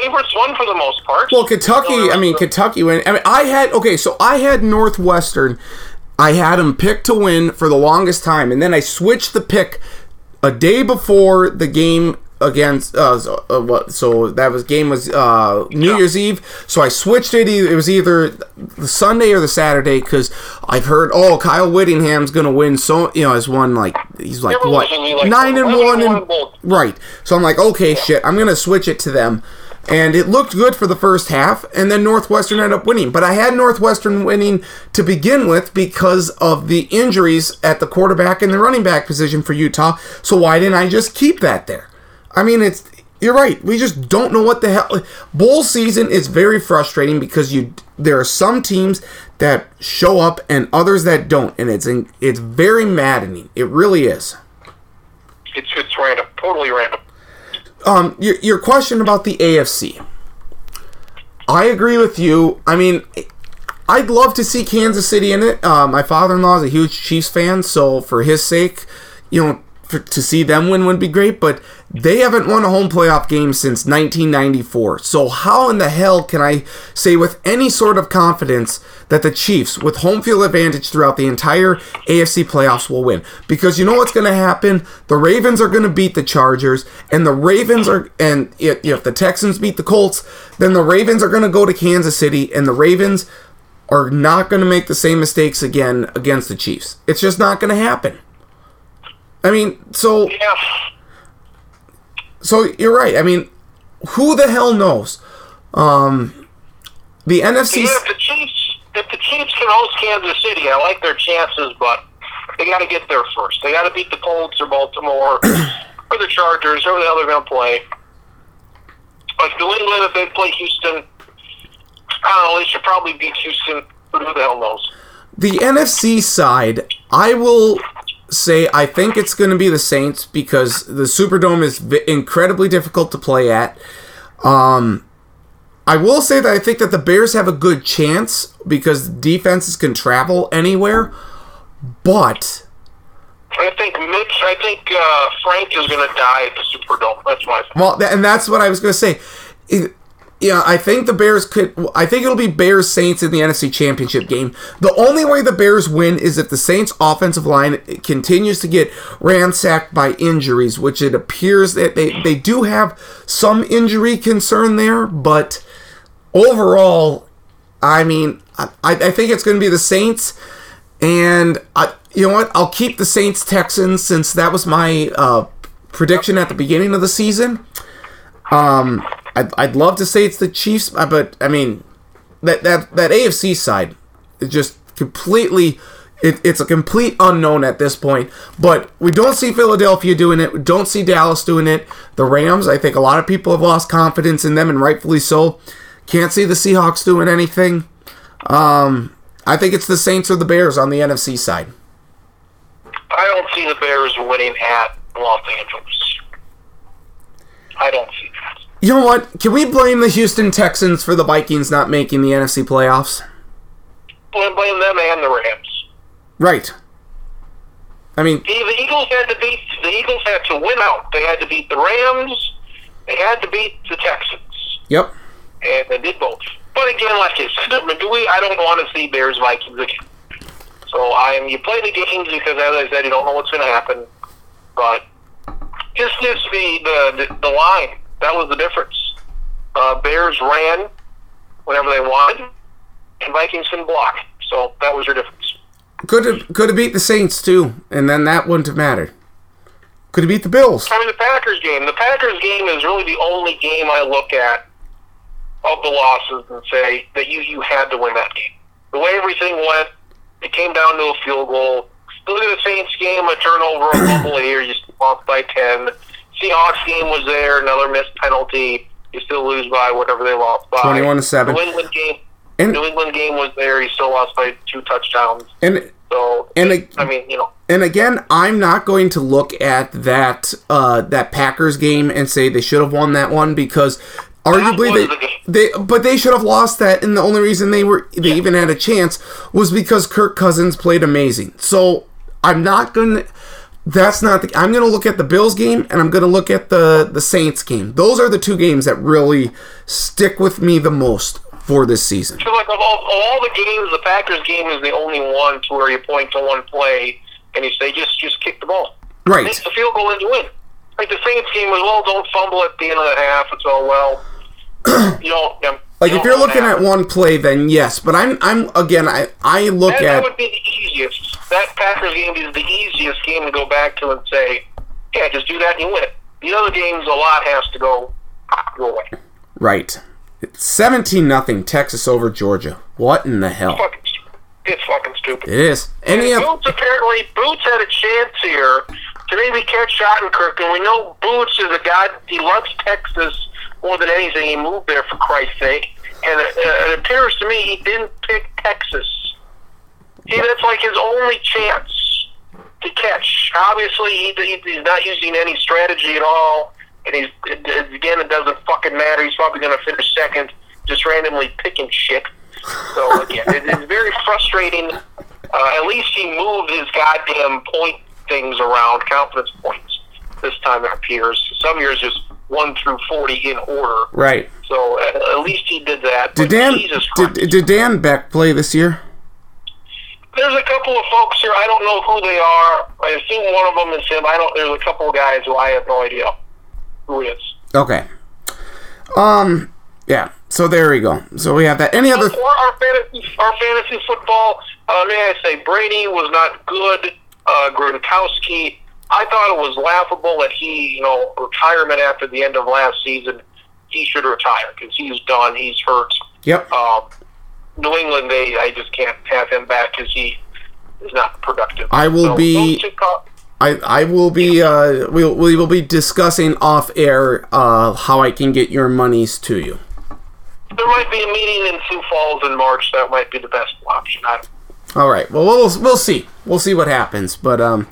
Favorites won for the most part. well, Kentucky, I mean, Kentucky win. I mean, I had, okay, so I had Northwestern. I had them picked to win for the longest time, and then I switched the pick a day before the game against uh, so, uh what so that was game was uh New Year's Eve so I switched it it was either the Sunday or the Saturday cuz I've heard oh Kyle Whittingham's going to win so you know has won like he's like Never what losing, like 9 and 11 1 and and right so I'm like okay shit I'm going to switch it to them and it looked good for the first half and then Northwestern ended up winning but I had Northwestern winning to begin with because of the injuries at the quarterback and the running back position for Utah so why didn't I just keep that there I mean, it's you're right. We just don't know what the hell. Bowl season is very frustrating because you there are some teams that show up and others that don't, and it's it's very maddening. It really is. It's it's random, totally random. Um, your your question about the AFC. I agree with you. I mean, I'd love to see Kansas City in it. Uh, my father-in-law is a huge Chiefs fan, so for his sake, you know, for, to see them win would be great. But they haven't won a home playoff game since 1994. So how in the hell can I say with any sort of confidence that the Chiefs, with home field advantage throughout the entire AFC playoffs, will win? Because you know what's going to happen? The Ravens are going to beat the Chargers, and the Ravens are, and if, the Texans beat the Colts, then the Ravens are going to go to Kansas City, and the Ravens are not going to make the same mistakes again against the Chiefs. It's just not going to happen. I mean, so Yeah. So you're right. I mean, who the hell knows? Um, the NFC. Yeah, if the Chiefs, if the Chiefs can host Kansas City, I like their chances, but they got to get there first. They got to beat the Colts or Baltimore or the Chargers, whoever the hell they're going to play. Like New England, if they play Houston, I don't know. They should probably beat Houston, but who the hell knows? The NFC side, I will say I think it's going to be the Saints because the Superdome is v- incredibly difficult to play at. Um, I will say that I think that the Bears have a good chance because defenses can travel anywhere, but I think Mitch. I think uh, Frank is going to die at the Superdome. That's my. Well, th- and that's what I was going to say. It, yeah, I think the Bears could. I think it'll be Bears Saints in the NFC Championship game. The only way the Bears win is if the Saints' offensive line continues to get ransacked by injuries, which it appears that they, they do have some injury concern there. But overall, I mean, I, I think it's going to be the Saints. And I, you know what? I'll keep the Saints Texans since that was my uh, prediction at the beginning of the season. Um, I'd, I'd love to say it's the Chiefs, uh, but I mean, that that that AFC side is just completely. It, it's a complete unknown at this point. But we don't see Philadelphia doing it. We don't see Dallas doing it. The Rams, I think a lot of people have lost confidence in them, and rightfully so. Can't see the Seahawks doing anything. Um, I think it's the Saints or the Bears on the NFC side. I don't see the Bears winning at Los Angeles. I don't see. You know what? Can we blame the Houston Texans for the Vikings not making the NFC playoffs? Blame, blame them and the Rams. Right. I mean, The, the Eagles had to beat the Eagles had to win out. They had to beat the Rams. They had to beat the Texans, yep. and they did both. But again, like I said, do we? I don't want to see Bears Vikings again. So I am. You play the games because, as I said, you don't know what's going to happen. But just the the the, the line that was the difference. Uh, Bears ran whenever they wanted, and Vikings couldn't block. So that was your difference. Could have could have beat the Saints too, and then that wouldn't have mattered. Could have beat the Bills. I mean, the Packers game. The Packers game is really the only game I look at of the losses and say that you you had to win that game. The way everything went, it came down to a field goal. Look at the Saints game, a turnover, a fumble here, you lost by ten. Seahawks game was there, another missed penalty. You still lose by whatever they lost by. 21 to 7. New England game. And New England game was there. You still lost by two touchdowns. and So, And it- I mean, you know, and again, I'm not going to look at that uh, that Packers game and say they should have won that one because arguably they, they but they should have lost that and the only reason they were they even had a chance was because Kirk Cousins played amazing. So I'm not going to that's not the I'm going to look at the Bills game and I'm going to look at the the Saints game. Those are the two games that really stick with me the most for this season. So like of all, of all the games, the Packers game is the only one to where you point to one play and you say just just kick the ball. Right. It's a field goal and you win. Like the Saints game as well. Don't fumble at the end of the half. It's all well. you. Um, Like you if you're looking at one play, then yes. But I'm I'm again I I look that, that at would be the easiest. That Packers game is the easiest game to go back to and say, yeah, just do that and you win. The other games, a lot has to go go away. right. It's seventeen nothing Texas over Georgia. What in the hell? Fucking, it's fucking stupid. It is. Any of Boots apparently Boots had a chance here to maybe catch Schottenkirk, and we know Boots is a guy. He loves Texas more than anything. He moved there for Christ's sake, and it, uh, it appears to me he didn't pick Texas. See, that's like his only chance to catch. Obviously, he, he, he's not using any strategy at all, and he's again, it doesn't fucking matter. He's probably going to finish second, just randomly picking shit. So again, it, it's very frustrating. Uh, at least he moved his goddamn point things around, confidence points. This time it appears. Some years just one through forty in order. right? So at, at least he did that. Did Dan did, did Dan Beck play this year? There's a couple of folks here. I don't know who they are. I assume one of them is him. I don't. There's a couple of guys who I have no idea who it is. Okay. Um. Yeah. So there we go. So we have that. Any other? Or our fantasy, our fantasy football. Uh, may I say, Brady was not good. Uh, Gronkowski. I thought it was laughable that he, you know, retirement after the end of last season. He should retire because he's done. He's hurt. Yep. Um, New England, they, I just can't have him back because he is not productive. I will So be- those two co- I, I will be uh we'll, we will be discussing off air uh how I can get your monies to you. there might be a meeting in Sioux Falls in March. That might be the best option. All right. Well, we'll we'll see. We'll see what happens. But um,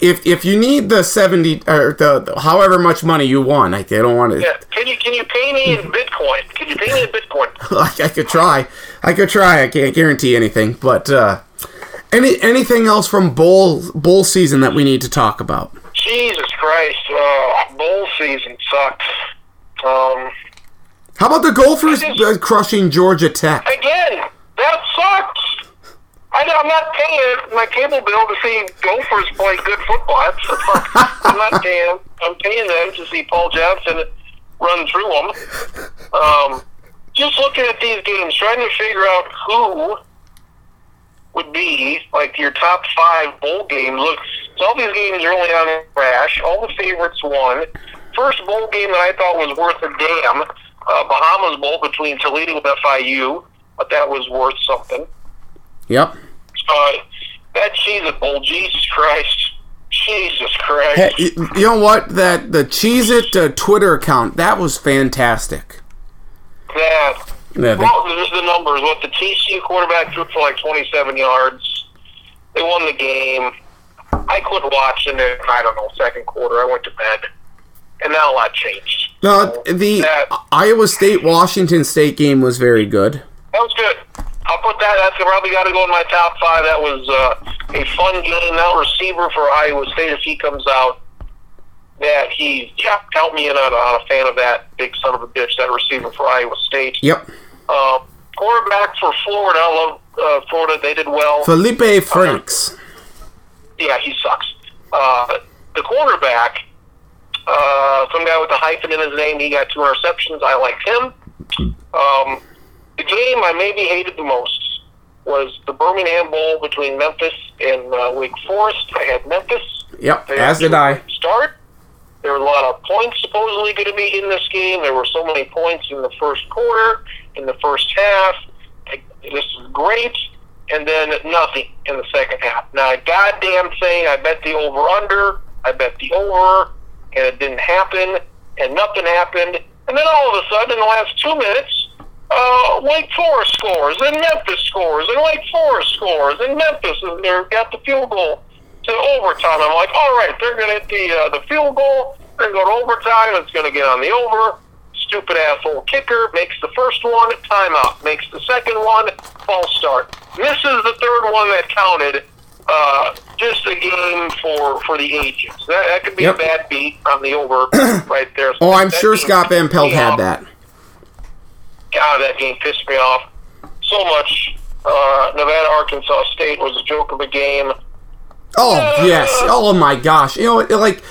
if if you need the seventy or the, the however much money you want, I, I don't want to. yeah. Can you can you pay me in Bitcoin? Can you pay me in Bitcoin? I, I could try. I could try. I can't guarantee anything. But uh, any anything else from bowl bowl season that we need to talk about? Jesus Christ, uh, bowl season sucked. Um, How about the Gophers uh, crushing Georgia Tech? again, that sucks. I, I'm not paying my cable bill to see Gophers play good football. I'm not paying. I'm paying them to see Paul Johnson run through them. Um, just looking at these games, trying to figure out who would be like your top five bowl games. Look, so all these games are only on crash. All the favorites won. First bowl game that I thought was worth a damn, uh, Bahamas Bowl between Toledo and FIU, but that was worth something. Yep. That Cheez It Bowl, Jesus Christ. Jesus Christ. Hey, you, you know what? That the Cheez It uh, Twitter account that was fantastic. That. Yeah, they- Well, there's the numbers. What the TCU quarterback threw for like 27 yards. They won the game. I quit watching it. I don't know, second quarter. I went to bed, and not a lot changed. No, So the that, Iowa State Washington State game was very good. that was good. I'll put that. That's probably got to go in my top five. That was uh, a fun game. Now receiver for Iowa State, if he comes out, that he yeah, count me in on, on a fan of that big son of a bitch. That receiver for Iowa State. Yep. Uh, quarterback for Florida. I love uh, Florida. They did well. Feleipe Franks. Yeah, he sucks. Uh, the quarterback, uh, some guy with a hyphen in his name, he got two interceptions. I liked him. Um, the game I maybe hated the most was the Birmingham Bowl between Memphis and uh, Wake Forest. I had Memphis. Yep, They as did I. Start. There were a lot of points supposedly going to be in this game. There were so many points in the first quarter, in the first half. This is great, and then nothing in the second half. Now, a goddamn thing. I bet the over under. I bet the over, and it didn't happen, and nothing happened. And then all of a sudden, in the last two minutes, uh, Wake Forest scores, and Memphis scores, and Wake Forest scores, and Memphis and they got the field goal to overtime. I'm like, all right, they're going to hit the uh, the field goal. They're going to go to overtime. It's going to get on the over. Stupid asshole kicker makes the first one timeout. Makes the second one false start. Misses the third one that counted. Uh, just a game for for the ages. That, that could be Yep. a bad beat on the over right there. Oh, I'm sure Scott Van Pelt had that. God, that game pissed me off so much. Uh, Nevada Arkansas State was a joke of a game. Oh yes. Oh my gosh. You know, like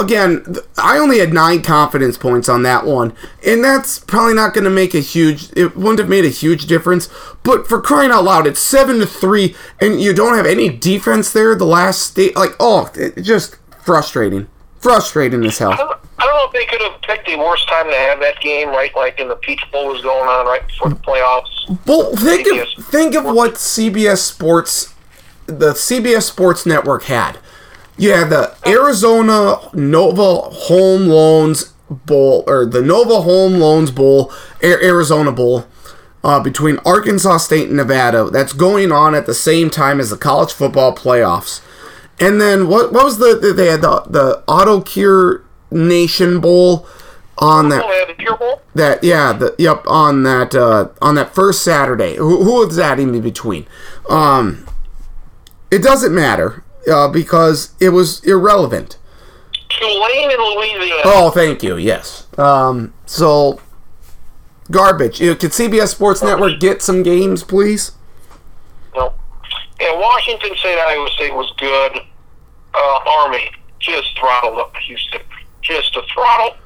again, I only had nine confidence points on that one, and that's probably not going to make a huge. It wouldn't have made a huge difference. But for crying out loud, it's seven to three, and you don't have any defense there. The last state, like, oh, it, just frustrating, frustrating as hell. I don't know if they could have picked the worst time to have that game, right? Like in the Peach Bowl was going on right before the playoffs. Well, think CBS. of think of what CBS Sports, the CBS Sports Network had. You had the Arizona Nova Home Loans Bowl or the Nova Home Loans Bowl, Arizona Bowl, uh, between Arkansas State and Nevada. That's going on at the same time as the college football playoffs. And then what? What was the they had the the Auto Cure Nation Bowl on that Oh, they had the Peach Bowl? that yeah the yep on that uh on that first saturday who, who was that in between um it doesn't matter uh because it was irrelevant Tulane in Louisiana. oh thank you yes um so garbage you know, could cbs sports network get some games please No. Yeah, Washington State, Iowa State was good. Uh, Army just throttled up Houston. Just a throttle.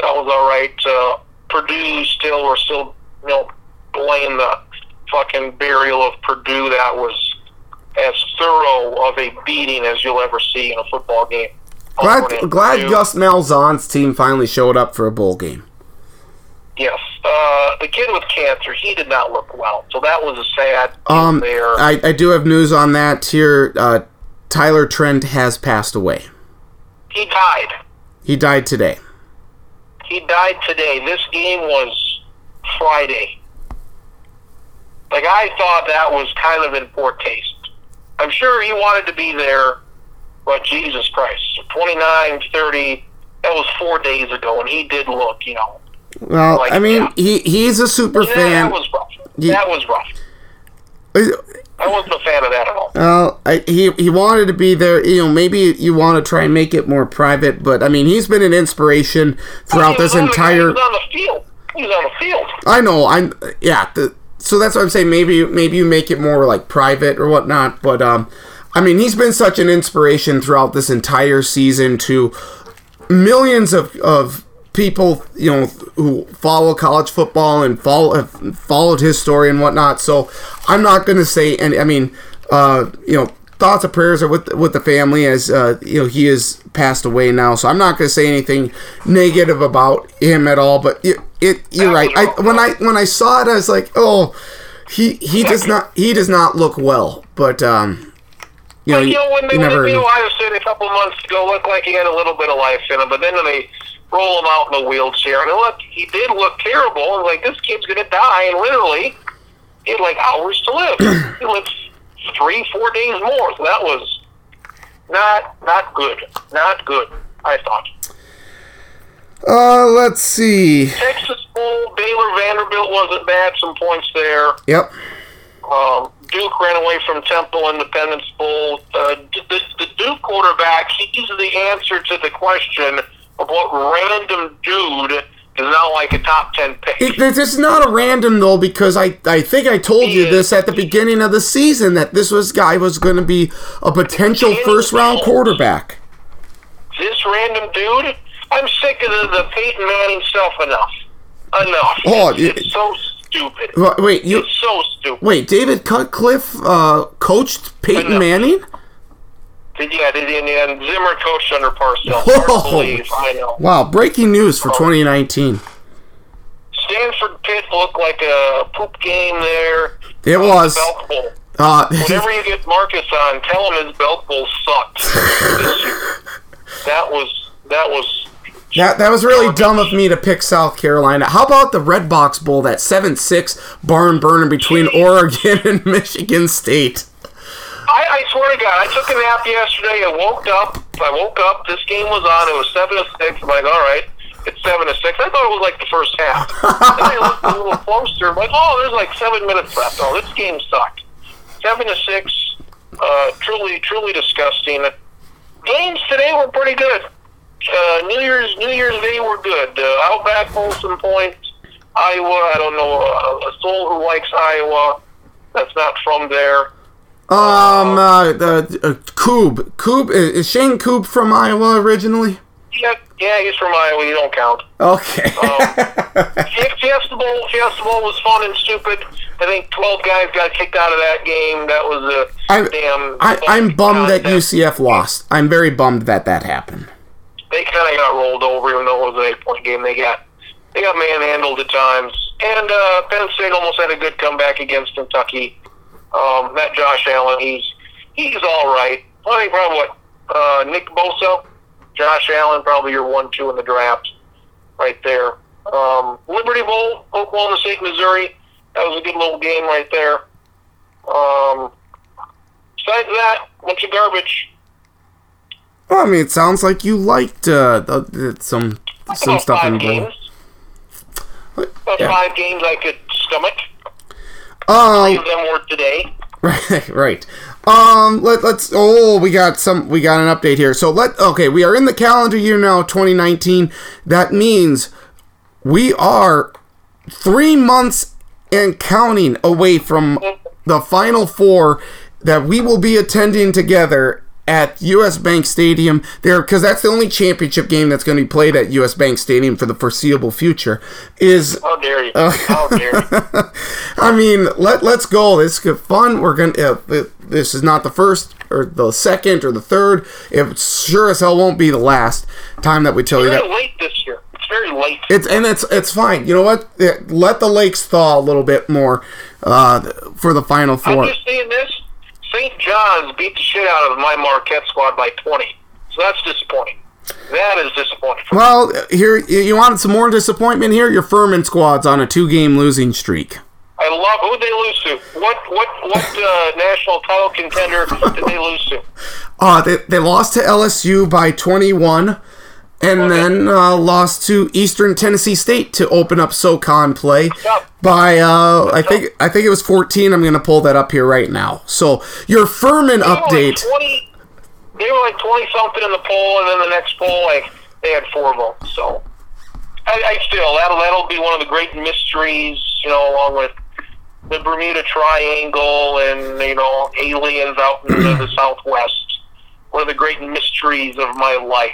That was all right. Uh, Purdue still, we're still, you know, laying the fucking burial of Purdue. That was as thorough of a beating as you'll ever see in a football game. glad glad Purdue. gus malzahn's team finally showed up for a bowl game Yes. Uh, the kid with cancer, he did not look well. So that was a sad um there. I, I do have news on that here uh tyler trent has passed away he died. He died today He died today. This game was Friday. Like I thought that was kind of in poor taste. I'm sure he wanted to be there, but Jesus Christ, 29, 30, that was four days ago, and he did look, you know, Well, Like, I mean, yeah. he he's a super yeah, fan. that was rough. Ye- That was rough. Uh, I wasn't a fan of that at all. Well, I, he he wanted to be there. You know, maybe you want to try and make it more private, but I mean, he's been an inspiration throughout this on the- entire. He was on the field. He was on the field. I know. I'm yeah. The, so that's what I'm saying. Maybe maybe you make it more like private or whatnot. But um, I mean, he's been such an inspiration throughout this entire season to millions of of people. You know, who follow college football and follow have followed his story and whatnot. So I'm not going to say. And I mean, uh, you know. Thoughts and prayers are with with the family as uh, you know he has passed away now. So I'm not going to say anything negative about him at all. But it, it you're right. I, when I when I saw it, I was like, oh, he he does not he does not look well. But um, you know, Like, you, know, when they you went never to know. Ohio State a couple months ago, looked like he had a little bit of life in him, but then when they roll him out in the wheelchair, and look, he did look terrible. And like, this kid's gonna die, and literally, he had like hours to live. he lived three, four days more. So that was not not good, not good. I thought. Uh, let's see. Texas Bowl, Baylor Vanderbilt wasn't bad. Some points there. Yep. Um, Duke ran away from Temple Independence Bowl. Uh, the, the Duke quarterback, he's the answer to the question of what random dude is not like a top 10 pick. It, this is not a random though because I, I think I told you this at the beginning of the season that this was guy was going to be a potential first round quarterback. This random dude, I'm sick of the, the Peyton Manning stuff enough. Enough. Oh, it's, it- it's so stupid. Wait, you It's so stupid. wait. David Cutcliffe uh, coached Peyton know. Manning. Yeah, and Zimmer coached under Parcells. Believe, I know. Wow, breaking news for 2019. Stanford Pitt looked like a poop game there. It was. Belk Bowl. Uh, Whenever you get Marcus on, tell him his Belt Bowl sucked. That was that was that that was really dumb of me to pick South Carolina. How about the Redbox Bowl, that seven six barn burner between Oregon and Michigan State? I, I swear to God, I took a nap yesterday. I woke up. I woke up. This game was on. It was seven to six. I'm like, all right, it's seven to six. I thought it was like the first half. and I looked a little closer. I'm like, oh, there's like seven minutes left. Oh, this game sucked. Seven to six. Uh, truly, truly disgusting. Games today were pretty good. Uh, New Year's New Year's Day were good. Uh, Outback Bowl some points. Iowa. I don't know uh, a soul who likes Iowa. That's not from there. Um, uh, the uh, Coob, Coob is Shane Coob from Iowa originally? Yeah, yeah, he's from Iowa. You don't count. Okay. Fi- Fiesta Bowl, Fiesta Bowl was fun and stupid. I think twelve guys got kicked out of that game. That was a I, damn. I, I'm bummed that. UCF lost. I'm very bummed that that happened. They kind of got rolled over, even though it was an eight-point game. They got they got manhandled at times, and uh, Penn State almost had a good comeback against Kentucky. Um, that Josh Allen, he's he's all right. I think probably what uh, Nick Bosa, Josh Allen, probably your one-two in the draft, right there. Um, Liberty Bowl, Oklahoma State, Missouri. That was a good little game right there. Um, besides that, bunch of garbage. Well, I mean, it sounds like you liked uh, some some stuff five in the games. About Yeah. five games I could stomach. Um, Three of them were today. Right, right. Um, let, let's. Oh, we got some. We got an update here. So let. Okay, we are in the calendar year now, 2019. That means we are three months and counting away from the final four that we will be attending together at US Bank Stadium there because that's the only championship game that's going to be played at US Bank Stadium for the foreseeable future is How dare you? Uh, How dare you? I mean, let let's go. This is fun. We're gonna. Uh, this is not the first or the second or the third. It sure as hell won't be the last time that we tell you Very that. late this year. It's very late. It's and it's it's fine. You know what? Yeah, Let the lakes thaw a little bit more uh, for the final I'm four. just saying this. St. John's beat the shit out of my Marquette squad by 20. So that's disappointing. That is disappointing. Well, here you wanted some more disappointment here. Your Furman squad's on a two-game losing streak. I love who they lose to. What what what uh, national title contender did they lose to? Uh, they, they lost to LSU by 21 and then uh, lost to Eastern Tennessee State to open up SoCon play by uh, I think I think it was 14. I'm going to pull that up here right now. So your Furman They were like update. 20. They were like 20 something in the poll, and then the next poll, like they had four votes. So I, I still that'll that'll be one of the great mysteries, you know, along with the Bermuda Triangle and you know aliens out in the Southwest. One of the great mysteries of my life.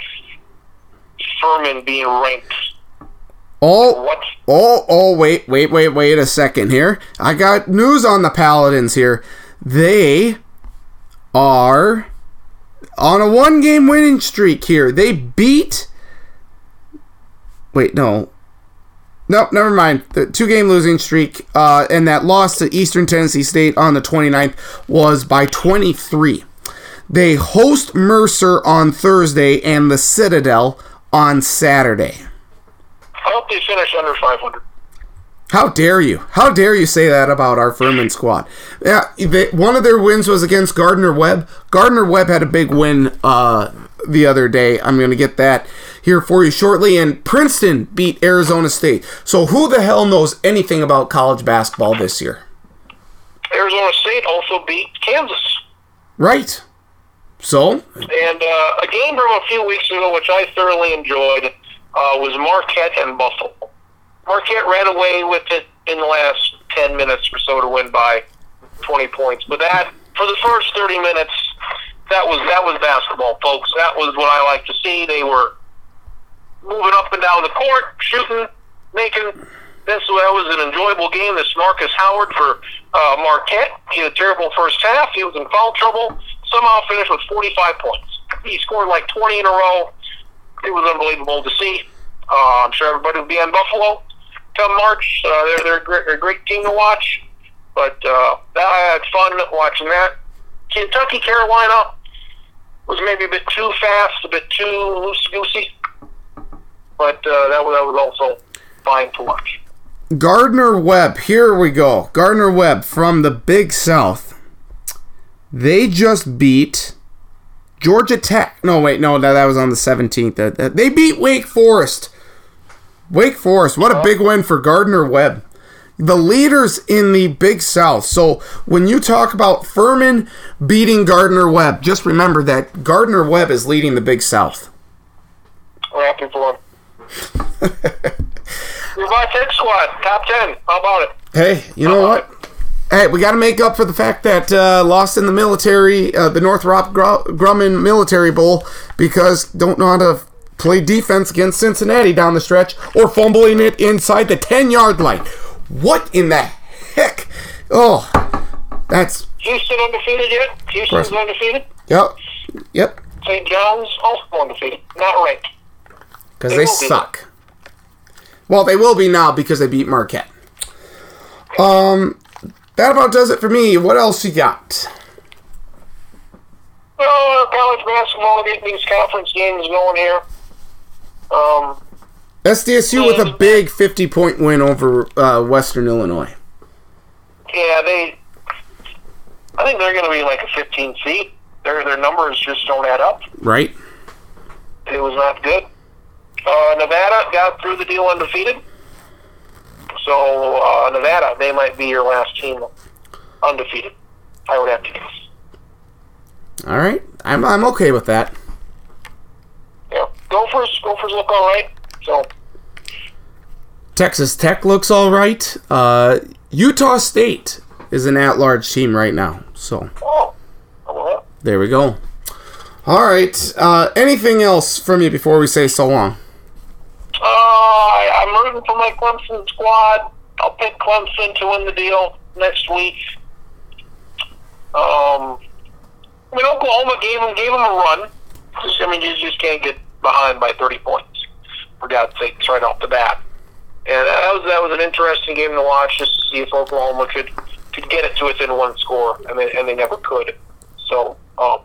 Furman being ranked. Oh, What? oh, oh! Wait, wait, wait, wait a second here. I got news on the Paladins here. They are on a one-game winning streak here. They beat. Wait, no. Nope, never mind. The two-game losing streak, uh, and that loss to Eastern Tennessee State on the 29th was by 23. They host Mercer on Thursday and the Citadel on Saturday. I hope they finish under 500. How dare you? How dare you say that about our Furman squad? Yeah, they, one of their wins was against Gardner Webb. Gardner Webb had a big win uh, the other day. I'm going to get that here for you shortly. And Princeton beat Arizona State. So who the hell knows anything about college basketball this year? Arizona State also beat Kansas. Right. So? And uh, a game from a few weeks ago, which I thoroughly enjoyed, uh, was Marquette and Buffalo. Marquette ran away with it in the last 10 minutes or so to win by 20 points. But that, for the first 30 minutes, that was that was basketball, folks. That was what I like to see. They were moving up and down the court, shooting, making. This that was an enjoyable game. This Marcus Howard for uh, Marquette. He had a terrible first half. He was in foul trouble. Somehow finished with 45 points. He scored like 20 in a row. It was unbelievable to see. Uh, I'm sure everybody will be on Buffalo come March. Uh, they're they're a great, a great team to watch. But uh, I had fun watching that. Kentucky Carolina was maybe a bit too fast, a bit too loosey goosey, but uh, that was that was also fine to watch. Gardner Webb, here we go. Gardner Webb from the Big South. They just beat Georgia Tech. No, wait, no, that, that was on the 17th. They beat Wake Forest Wake Forest, what a oh. big win for Gardner Webb. The leaders in the Big South. So when you talk about Furman beating Gardner Webb, just remember that Gardner Webb is leading the Big South. We're happy for him. my Tech squad, top 10. How about it? Hey, you know what? Hey, we got to make up for the fact that uh, lost in the military, uh, the Northrop Grumman Military Bowl, because don't know how to play defense against Cincinnati down the stretch, or fumbling it inside the 10 yard line. What in the heck? Oh, that's. Houston undefeated yet? Houston's undefeated? Yep. Yep. St. John's also undefeated. Not ranked. Because they, they suck. Well, they will be now because they beat Marquette. Um, that about does it for me. What else you got? Well, college basketball getting these conference games going here. Um, SDSU with a big 50 point win over uh, Western Illinois. Yeah, they. I think they're going to be like a 15 seed. Their their numbers just don't add up. Right. It was not good. Uh, Nevada got through the deal undefeated. So uh, Nevada, they might be your last team undefeated. I would have to guess. All right, I'm I'm okay with that. Yeah, Gophers, Gophers look all right. So Texas Tech looks all right. Uh, Utah State is an at-large team right now. So oh, there we go. All right. Uh, anything else from you before we say so long? Uh, I'm rooting for my Clemson squad. I'll pick Clemson to win the deal next week. Um, I mean, Oklahoma gave them gave them a run. I mean, you just can't get behind by 30 points. For God's sake, right off the bat. And that was that was an interesting game to watch, just to see if Oklahoma could could get it to within one score, and they and they never could. So um,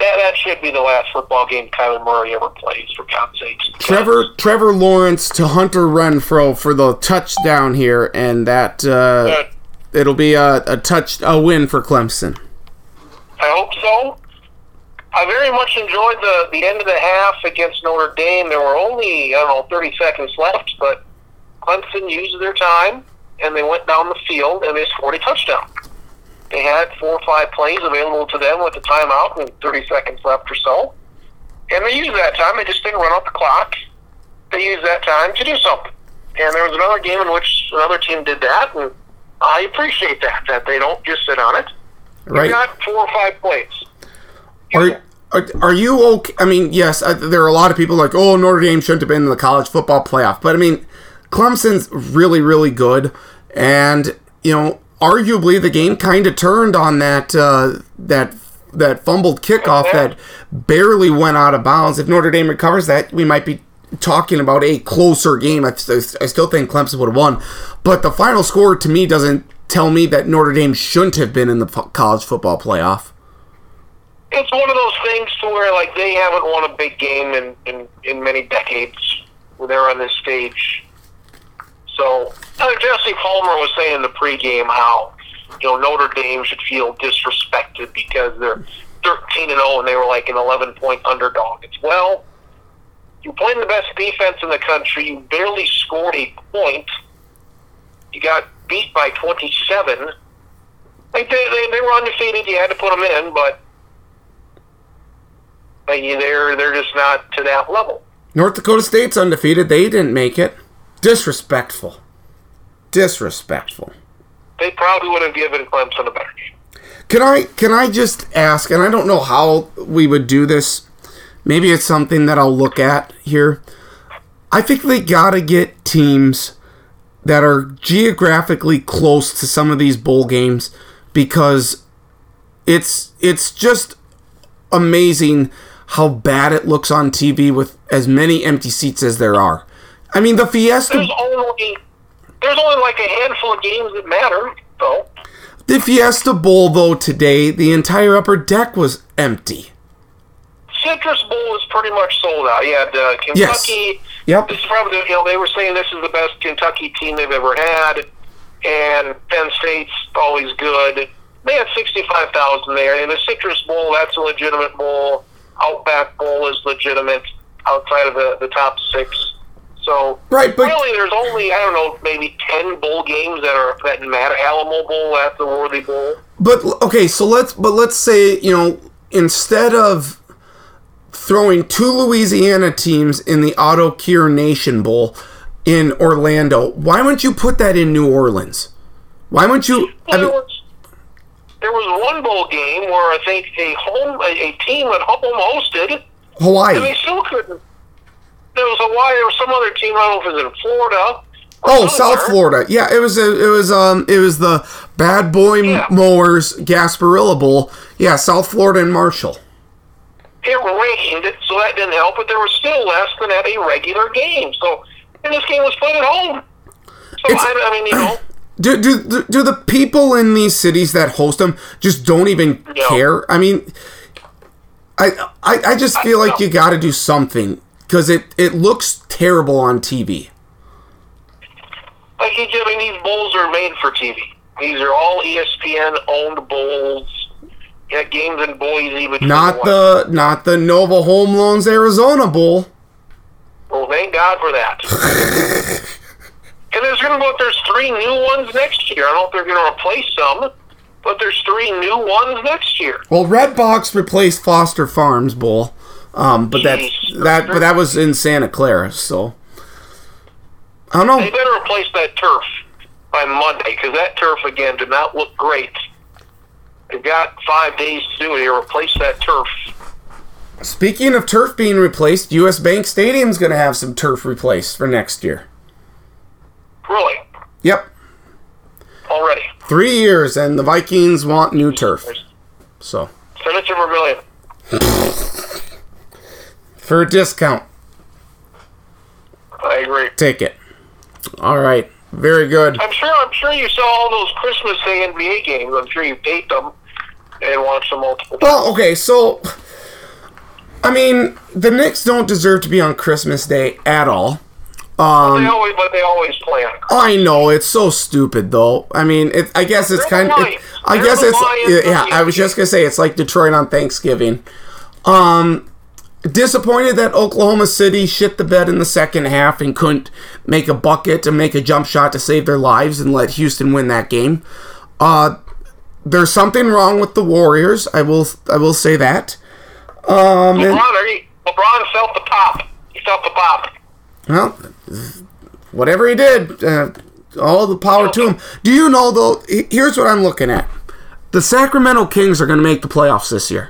that that should be the last football game Kyler Murray ever plays, for God's sake. Trevor Trevor Lawrence to Hunter Renfrow for the touchdown here, and that uh, it'll be a, a touch a win for Clemson. I hope so. I very much enjoyed the the end of the half against Notre Dame. There were only I don't know 30 seconds left, but Clemson used their time and they went down the field and they scored a touchdown. They had four or five plays available to them with the timeout and 30 seconds left or so, and they used that time. They just didn't run out the clock. They used that time to do something. And there was another game in which another team did that, and I appreciate that that they don't just sit on it. Right. They got four or five plays. Are, are, are you okay? I mean, yes, uh, there are a lot of people like, oh, Notre Dame shouldn't have been in the college football playoff. But I mean, Clemson's really, really good. And, you know, arguably the game kind of turned on that, uh, that, that fumbled kickoff that barely went out of bounds. If Notre Dame recovers that, we might be talking about a closer game. I, I still think Clemson would have won. But the final score to me doesn't tell me that Notre Dame shouldn't have been in the college football playoff it's one of those things to where like they haven't won a big game in in, in many decades when they're on this stage. So uh, Jesse Palmer was saying in the pregame how you know Notre Dame should feel disrespected because they're 13 and 0 and they were like an 11 point underdog. It's well, you're playing the best defense in the country. You barely scored a point. You got beat by 27. Like they, they, they were undefeated. You had to put them in, but like, they're they're just not to that level. North Dakota State's undefeated. They didn't make it. Disrespectful. Disrespectful. They probably would have given Clemson a better game. Can I can I just ask, and I don't know how we would do this. Maybe it's something that I'll look at here. I think they gotta get teams that are geographically close to some of these bowl games because it's it's just amazing how bad it looks on TV with as many empty seats as there are. I mean, the Fiesta. There's only there's only like a handful of games that matter, though. The Fiesta Bowl, though, today, the entire upper deck was empty. Citrus Bowl is pretty much sold out. You had uh, Kentucky. Yes. Yep. This is probably you know they were saying this is the best Kentucky team they've ever had, and Penn State's always good. They had sixty five thousand there, and the Citrus Bowl that's a legitimate bowl. Outback Bowl is legitimate outside of the, the top six. So Right, but- really, there's only I don't know maybe ten bowl games that are that matter. Alamo Bowl, that's the Worthy Bowl. But okay, so let's but let's say you know instead of throwing two Louisiana teams in the Auto Cure Nation Bowl in Orlando, why wouldn't you put that in New Orleans? Why wouldn't you? I mean, there, was, one bowl game where I think a home a, a team at home hosted, and they Hawaii. still couldn't. There was Hawaii. Was some other team. I don't know if it was in Florida. or Oh, South. Florida. Yeah, it was a, it was um it was the Bad Boy Yeah. Mowers Gasparilla Bowl. Yeah, South Florida and Marshall. It rained, so that didn't help. But there was still less than at a regular game. So, and this game was played at home. So It's- I, I mean, you know, Do, do do do the people in these cities that host them just don't even No. care? I mean, I I, I just feel like no. you got to do something because it it looks terrible on TV. like you I mean, these bowls are made for TV. These are all ESPN owned bowls. Got games in Boise Not the not the Nova Home Loans Arizona Bowl. Well, thank God for that. and there's going to go. There's three new ones next year. I don't know if they're going to replace some, but there's three new ones next year. Well, Redbox replaced Foster Farms Bowl, um, but that's Jeez. that but that was in Santa Clara, so I don't know. They better replace that turf by Monday because that turf again did not look great. They've got five days to do it. Here, replace that turf. Speaking of turf being replaced, U.S. Bank Stadium's going to have some turf replaced for next year. Really, Yep, already. three years, and the Vikings want new turf. So Send it to Vermillion. for a discount, I agree. take it. All right, very good. I'm sure. I'm sure you saw all those Christmas Day NBA games. I'm sure you taped them and watched them multiple times. Well, okay, so I mean, the Knicks don't deserve to be on Christmas Day at all. They Um, always, but they always play on. I know it's so stupid though. I mean, it, I guess it's They're kind of. Lions. I They're guess it's yeah. I was just gonna say it's like Detroit on Thanksgiving. Um, disappointed that Oklahoma City shit the bed in the second half and couldn't make a bucket and make a jump shot to save their lives and let Houston win that game. Uh, there's something wrong with the Warriors. I will. I will say that. Um, LeBron, LeBron felt the pop. He felt the pop. Well, whatever he did, uh, all the power to him. Do you know though? Here's what I'm looking at: the Sacramento Kings are going to make the playoffs this year.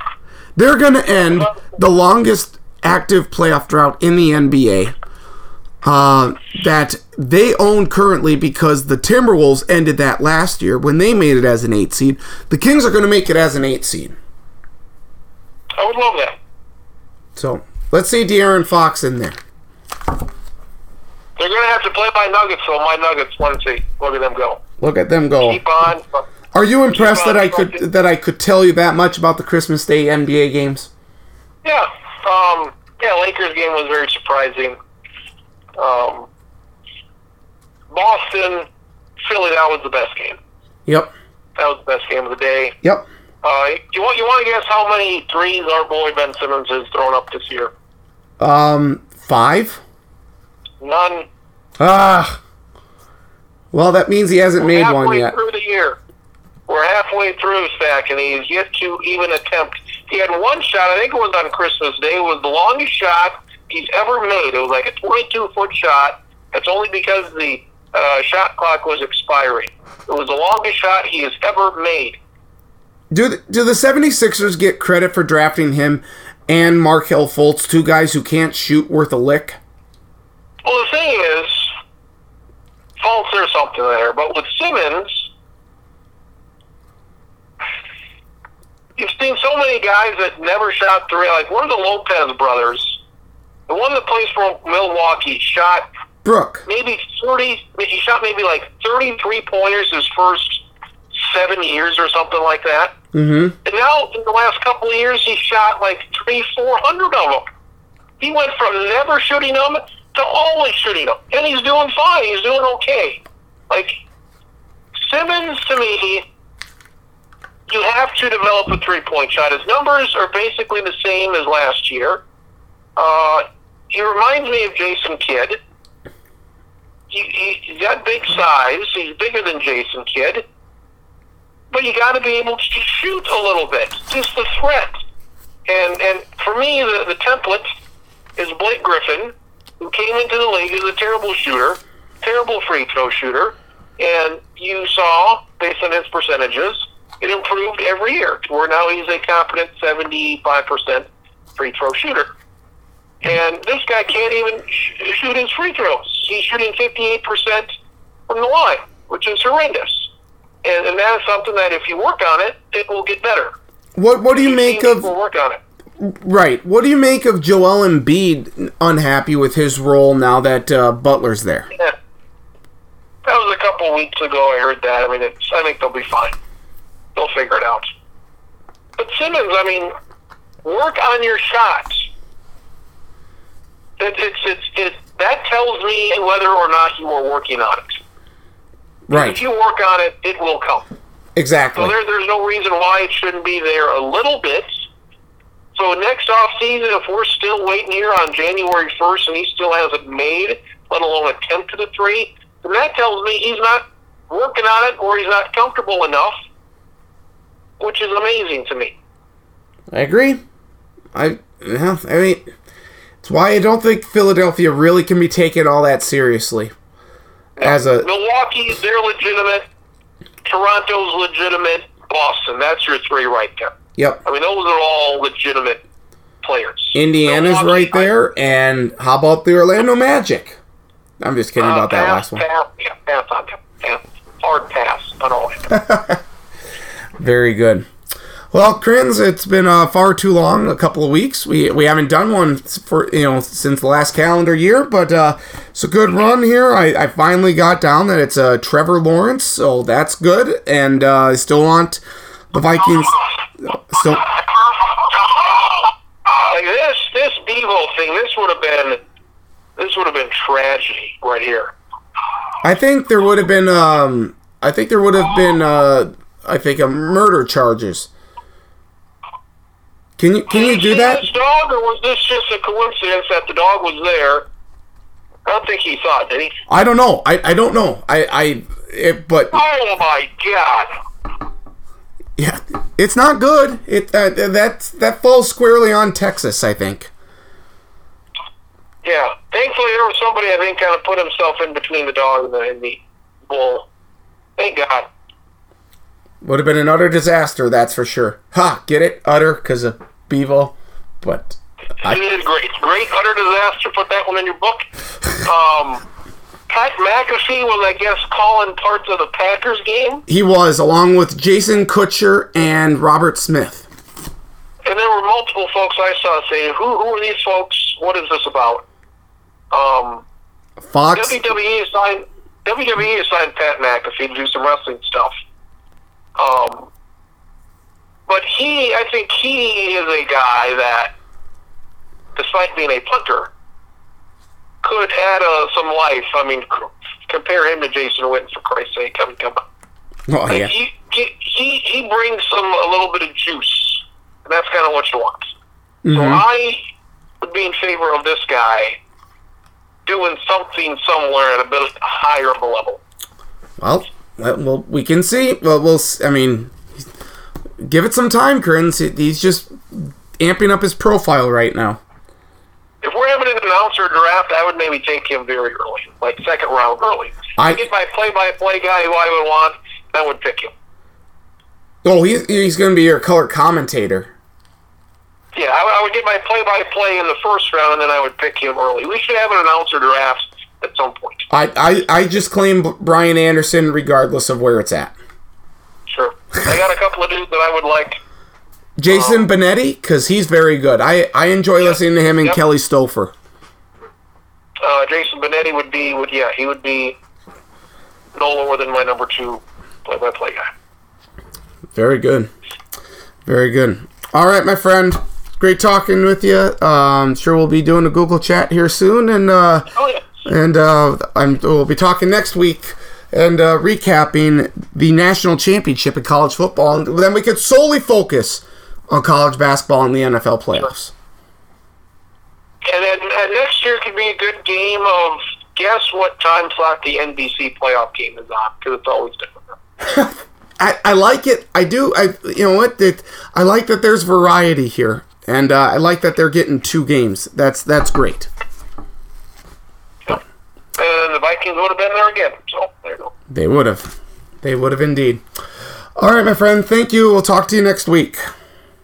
They're going to end the longest active playoff drought in the NBA. Uh, that they own currently because the Timberwolves ended that last year when they made it as an eight seed. The Kings are going to make it as an eight seed. I would love that. So let's see De'Aaron Fox in there. They're going to have to play my Nuggets, so my Nuggets want to see. Look at them go. Look at them go. Keep on. Are you impressed that I could that I could tell you that much about the Christmas Day NBA games? Yeah. Um, yeah, Lakers game was very surprising. Um, Boston, Philly, that was the best game. Yep. That was the best game of the day. Yep. Uh, you want you want to guess how many threes our boy Ben Simmons has thrown up this year? Um, five. None. Ah. Well, that means he hasn't made one yet. through the year. We're halfway through, Stack, and he's yet to even attempt. He had one shot. I think it was on Christmas Day. It was the longest shot he's ever made. It was like a 22 foot shot. That's only because the uh, shot clock was expiring. It was the longest shot he has ever made. Do the, do the 76ers get credit for drafting him and Markelle Fultz, two guys who can't shoot worth a lick? Well, the thing is, Fultz, there's something there, but with Simmons, you've seen so many guys that never shot three. Like one of the Lopez brothers, the one that plays for Milwaukee, shot Brooke. maybe 30, he shot maybe like 33 pointers his first seven years or something like that. Mm-hmm. And now, in the last couple of years, he shot like three, four hundred of them. He went from never shooting them to always shooting them, and he's doing fine. He's doing okay. Like Simmons, to me, you have to develop a three-point shot. His numbers are basically the same as last year. Uh, he reminds me of Jason Kidd. He, he, he's got big size. He's bigger than Jason Kidd but you got to be able to shoot a little bit, just the threat. And and for me, the, the template is Blake Griffin, who came into the league as a terrible shooter, terrible free throw shooter, and you saw based on his percentages, it improved every year to where now he's a competent seventy-five percent free throw shooter. And this guy can't even sh- shoot his free throws. He's shooting fifty-eight percent from the line, which is horrendous and, and that is something that if you work on it, it will get better. What What do you make of work on it? right? What do you make of Joel Embiid unhappy with his role now that uh, Butler's there? Yeah. That was a couple weeks ago. I heard that. I mean, it's, I think they'll be fine. They'll figure it out. But Simmons, I mean, work on your shots. It, it's it's it, that tells me whether or not you are working on it. Right. If you work on it, it will come. Exactly. So there, there's no reason why it shouldn't be there a little bit. So next off season, if we're still waiting here on January 1st and he still hasn't made, let alone attempted a three, then that tells me he's not working on it or he's not comfortable enough, which is amazing to me. I agree. I yeah, I mean, it's why I don't think Philadelphia really can be taken all that seriously. As a Milwaukee, they're legitimate. Toronto's legitimate. Boston, that's your three right there. yep, I mean, those are all legitimate players. Indiana's Milwaukee, right there, and how about the Orlando Magic? I'm just kidding Uh, about that last one. Pass, yeah, pass on. Pass. Hard pass on all of them. Very good. Well, Kriens, it's been uh, far too long, a couple of weeks. We we haven't done one for you know since the last calendar year, but uh, it's a good run here. I, I finally got down that it's uh, Trevor Lawrence, so that's good, and uh, I still want the Vikings. Still, this, this Bevo thing, this would have been, this would have been tragedy right here. I think there would have been um, I think there would have been uh, I think a murder charges. Can you can you do that? This dog, or was this just a coincidence that the dog was there? I don't think he thought, did he? I don't know. I, I don't know. I I it, but Oh my God! Yeah, it's not good. It uh, that that falls squarely on Texas, I think. Yeah. Thankfully, there was somebody I think kind of put himself in between the dog and the, and the bull. Thank God. Would have been an utter disaster, that's for sure. Ha, get it? Utter because of Bevo, but I, is great. Great utter disaster. Put that one in your book. Um, Pat McAfee was, I guess, calling parts of the Packers game, he was along with Jason Kutcher and Robert Smith. and there were multiple folks I saw saying, "Who who are these folks? What is this about?" Um, Fox. WWE assigned WWE assigned Pat McAfee to do some wrestling stuff. Um, but he, I think he is a guy that, despite being a punter, could add uh, some life. I mean, compare him to Jason Witten for Christ's sake. I mean, come on. Oh yeah. He, he he he brings some a little bit of juice, and that's kind of what you want. So Mhm. I would be in favor of this guy doing something somewhere at a bit higher of a level. Well, well, we can see. Well, we'll. I mean, give it some time, Kriens. He's just amping up his profile right now. If we're having an announcer draft, I would maybe take him very early, like second round early. I- get my play-by-play guy who I would want, I would pick him. Oh, he's he's going to be your color commentator. Yeah, I, I would get my play-by-play in the first round, and then I would pick him early. We should have an announcer draft at some point. I I, I just claim Brian Anderson, regardless of where it's at. Sure. I got a couple of dudes that I would like. Jason Benetti, because he's very good. I, I enjoy listening to him and Yep. Kelly Stouffer. Uh, Jason Benetti would be, would yeah, he would be no lower than my number two play-by-play guy. Very good. Very good. All right, my friend. Great talking with you. Um, sure we'll be doing a Google chat here soon, and uh, Oh yeah. And uh, I'm, we'll be talking next week and uh, recapping the national championship in college football. And then we could solely focus on college basketball and the NFL playoffs. And then and next year could be a good game of guess what time slot the NBC playoff game is on because it's always different. I, I like it. I do. I you know what? That I like that there's variety here, and uh, I like that they're getting two games. That's that's great. And the Vikings would have been there again. So there you go. They would have. They would have indeed. All right, my friend. Thank you. We'll talk to you next week.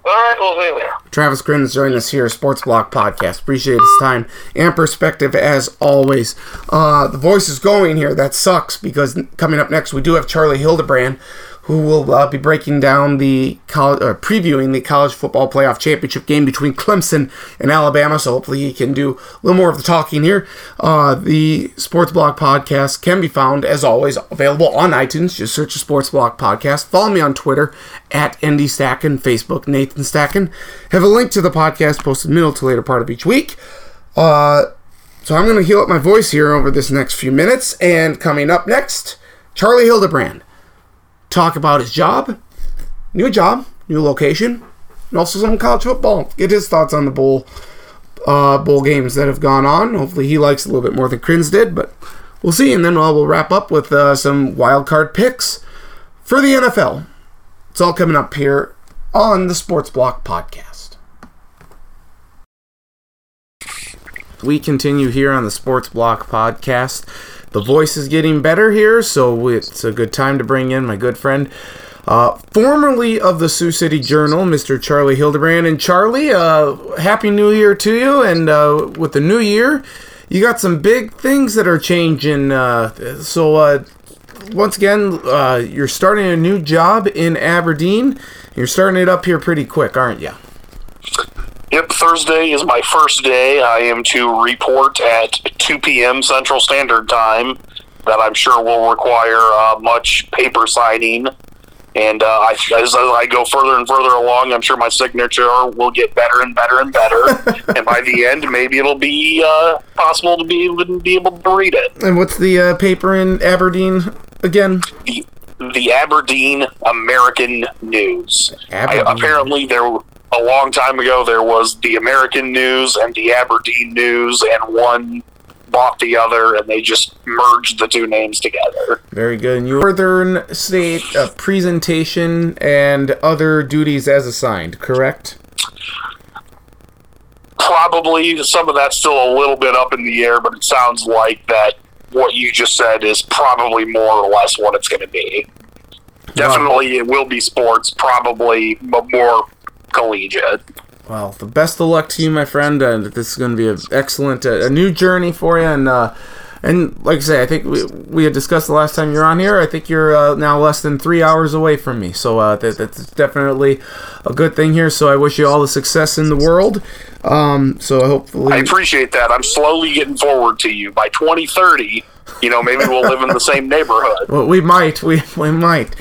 All right, we'll see you later. Travis Kriens joined us here, Sports Block Podcast. Appreciate his time and perspective as always. Uh, the voice is going here. That sucks because coming up next we do have Charlie Hildebrand, who will uh, be breaking down the college, uh, previewing the college football playoff championship game between Clemson and Alabama. So hopefully he can do a little more of the talking here. Uh, the Sports Block Podcast can be found as always available on iTunes. Just search the Sports Block Podcast. Follow me on Twitter at Andy Stacken, Facebook Nathan Stacken. Have a link to the podcast posted middle to later part of each week. Uh, so I'm going to heal up my voice here over this next few minutes. And coming up next, Charlie Hildebrand. Talk about his job, new job, new location, and also some college football. Get his thoughts on the bowl uh, bowl games that have gone on. Hopefully he likes a little bit more than Kriens did, but we'll see. And then uh, we'll wrap up with uh, some wild card picks for the NFL. It's all coming up here on the Sports Block Podcast. We continue here on the Sports Block Podcast. The voice is getting better here, so it's a good time to bring in my good friend, uh, formerly of the Sioux City Journal, Mr. Charlie Hildebrand. And Charlie, uh, Happy New Year to you. And uh, with the new year, you got some big things that are changing. Uh, so, uh, once again, uh, you're starting a new job in Aberdeen. You're starting it up here pretty quick, aren't you? Yep, Thursday is my first day. I am to report at 2 p.m. Central Standard Time. That I'm sure will require uh, much paper signing. And uh, I, as I go further and further along, I'm sure my signature will get better and better and better. and by the end, maybe it'll be uh, possible to be be able to read it. And what's the uh, paper in Aberdeen again? the the Aberdeen American News. Aberdeen. I, apparently, there a long time ago there was the American News and the Aberdeen News, and one bought the other, and they just merged the two names together. Very good. And Northern State uh, presentation and other duties as assigned, correct? Probably some of that's still a little bit up in the air, but it sounds like that what you just said is probably more or less what it's going to be. Definitely, it will be sports. Probably more collegiate. Well, the best of luck to you, my friend. Uh, this is going to be an excellent, uh, a new journey for you. And uh, and like I say, I think we, we had discussed the last time you're on here. I think you're uh, now less than three hours away from me, so uh, that, that's definitely a good thing here. So I wish you all the success in the world. Um, so hopefully, I appreciate that. I'm slowly getting forward to you. By 2030, you know, maybe we'll live in the same neighborhood. Well, we might. We we might.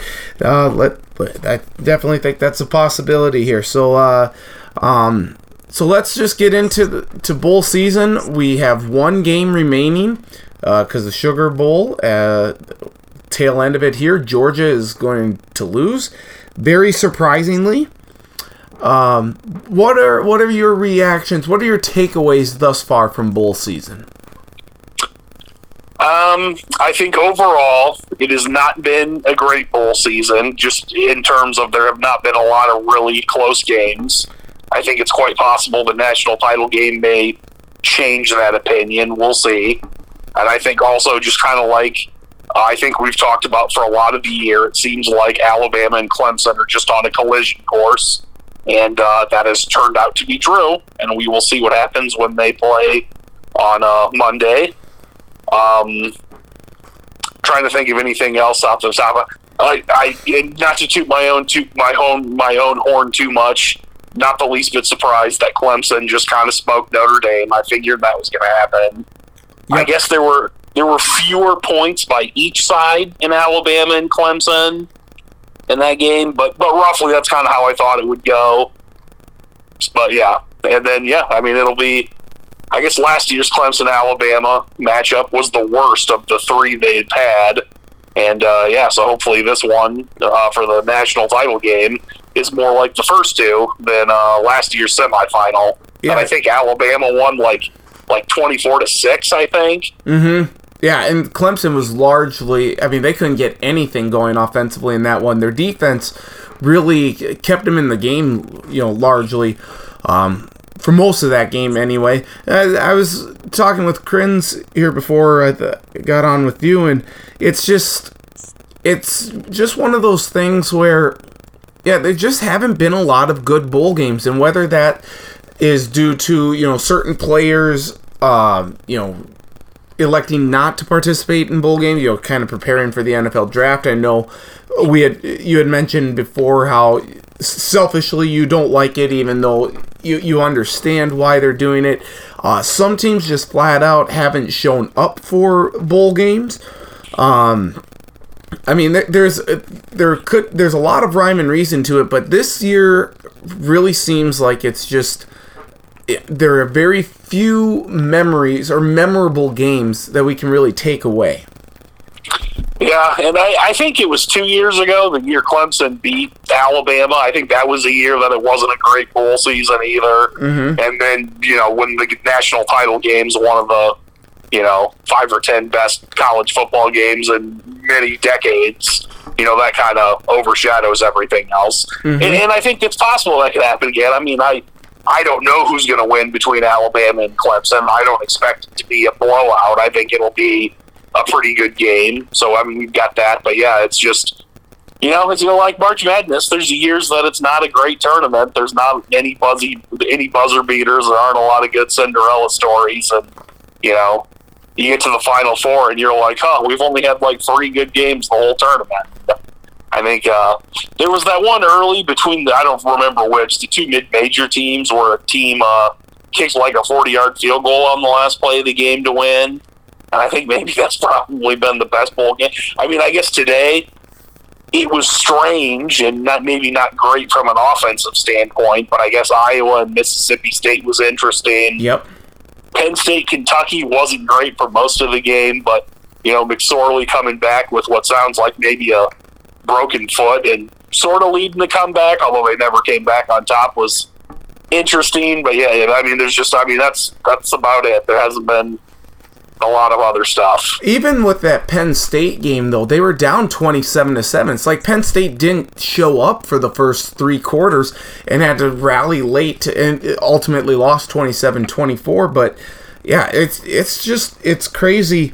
Uh, let. I definitely think that's a possibility here. So, uh, um, so let's just get into the, to bowl season. We have one game remaining. because the Sugar Bowl, uh, tail end of it here, Georgia is going to lose. Very surprisingly. Um, what are what are your reactions? What are your takeaways thus far from bowl season? Um, I think overall it has not been a great bowl season, just in terms of there have not been a lot of really close games. I think it's quite possible the national title game may change that opinion. We'll see. And I think also just kind of like uh, I think we've talked about for a lot of the year, it seems like Alabama and Clemson are just on a collision course. And uh, that has turned out to be true. And we will see what happens when they play on uh, Monday. Um, trying to think of anything else off the top. I, I not to toot my own toot my own my own horn too much. Not the least bit surprised that Clemson just kind of smoked Notre Dame. I figured that was going to happen. Yep. I guess there were there were fewer points by each side in Alabama and Clemson in that game, but but roughly that's kind of how I thought it would go. But yeah, and then yeah, I mean it'll be I guess last year's Clemson Alabama matchup was the worst of the three they'd had. And uh, yeah, so hopefully this one uh, for the national title game is more like the first two than uh, last year's semifinal. Yeah. And I think Alabama won like like twenty four to six. I think. Mm-hmm. Yeah, and Clemson was largely. I mean, they couldn't get anything going offensively in that one. Their defense really kept them in the game. You know, largely. Um, for most of that game anyway. I, I was talking with Kriens here before I got on with you, and it's just it's just one of those things where yeah, there just haven't been a lot of good bowl games, and whether that is due to you know certain players, uh, you know, electing not to participate in bowl games, you know, kind of preparing for the NFL draft. I know we had you had mentioned before how selfishly you don't like it, even though you, you understand why they're doing it. Uh, some teams just flat out haven't shown up for bowl games. Um, I mean, there's there could there's a lot of rhyme and reason to it, but this year really seems like it's just there are very few memories or memorable games that we can really take away. Yeah, and I, I think it was two years ago, the year Clemson beat Alabama. I think that was a year that it wasn't a great bowl season either. Mm-hmm. And then, you know, when the national title game's one of the, you know, five or ten best college football games in many decades, you know, that kind of overshadows everything else. Mm-hmm. And, and I think it's possible that could happen again. I mean, I. I don't know who's going to win between Alabama and Clemson. I don't expect it to be a blowout. I think it'll be a pretty good game. So I mean, we've got that. But yeah, it's just you know, it's you know like March Madness. There's years that it's not a great tournament. There's not any buzzy, any buzzer beaters. There aren't a lot of good Cinderella stories, and you know, you get to the Final Four and you're like, huh, we've only had like three good games the whole tournament. I think uh, there was that one early between the I don't remember which the two mid-major teams where a team uh, kicked like a 40-yard field goal on the last play of the game to win and I think maybe that's probably been the best bowl game. I mean, I guess today it was strange and not maybe not great from an offensive standpoint, but I guess Iowa and Mississippi State was interesting. Yep. Penn State, Kentucky wasn't great for most of the game, but you know McSorley coming back with what sounds like maybe a broken foot and sort of leading the comeback, although they never came back on top, was interesting. But yeah, I mean, there's just I mean that's that's about it. There hasn't been a lot of other stuff. Even with that Penn State game, though, they were down 27 to 7. It's like Penn State didn't show up for the first three quarters and had to rally late and ultimately lost 27 24. But yeah, it's, it's just, it's crazy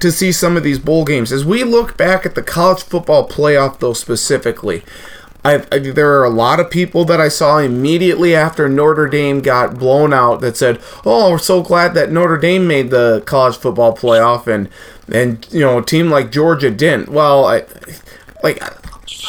to see some of these bowl games. As we look back at the college football playoff, though, specifically, I, I, there are a lot of people that I saw immediately after Notre Dame got blown out that said, "Oh, we're so glad that Notre Dame made the college football playoff and and you know a team like Georgia didn't." Well, I like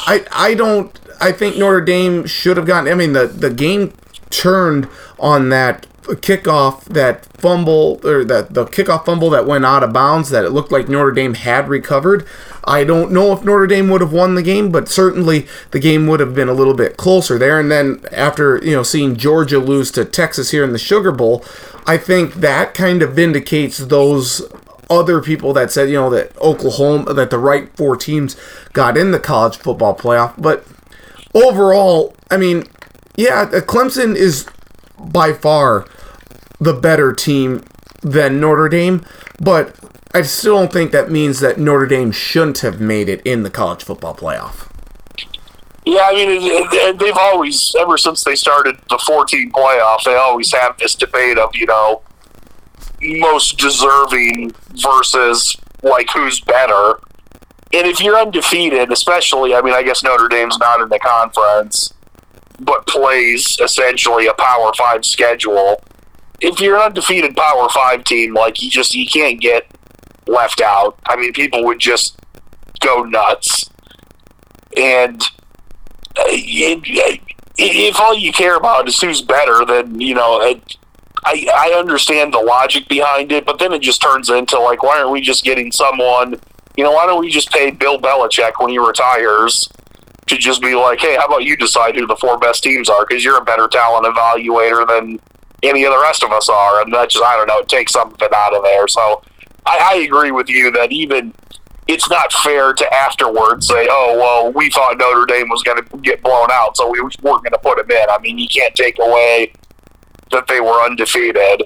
I I don't I think Notre Dame should have gotten. I mean the the game turned on that kickoff that fumble or that the kickoff fumble that went out of bounds that it looked like Notre Dame had recovered. I don't know if Notre Dame would have won the game, but certainly the game would have been a little bit closer there. And then after you know seeing Georgia lose to Texas here in the Sugar Bowl, I think that kind of vindicates those other people that said, you know, that Oklahoma, that the right four teams got in the college football playoff. But overall, I mean, yeah, Clemson is by far the better team than Notre Dame, but I still don't think that means that Notre Dame shouldn't have made it in the college football playoff. Yeah, I mean, they've always, ever since they started the 14 playoff, they always have this debate of, you know, most deserving versus, like, who's better. And if you're undefeated, especially, I mean, I guess Notre Dame's not in the conference, but plays essentially a Power Five schedule. If you're an undefeated Power Five team, like, you just, you can't get left out. I mean, people would just go nuts. And uh, if all you care about is who's better, then you know. I I understand the logic behind it, but then it just turns into like, why aren't we just getting someone? You know, why don't we just pay Bill Belichick when he retires to just be like, hey, how about you decide who the four best teams are? Because you're a better talent evaluator than any of the rest of us are, and that just I don't know, it takes something out of there. So I, I agree with you that even it's not fair to afterwards say, "Oh, well, we thought Notre Dame was going to get blown out, so we weren't going to put them in." I mean, you can't take away that they were undefeated.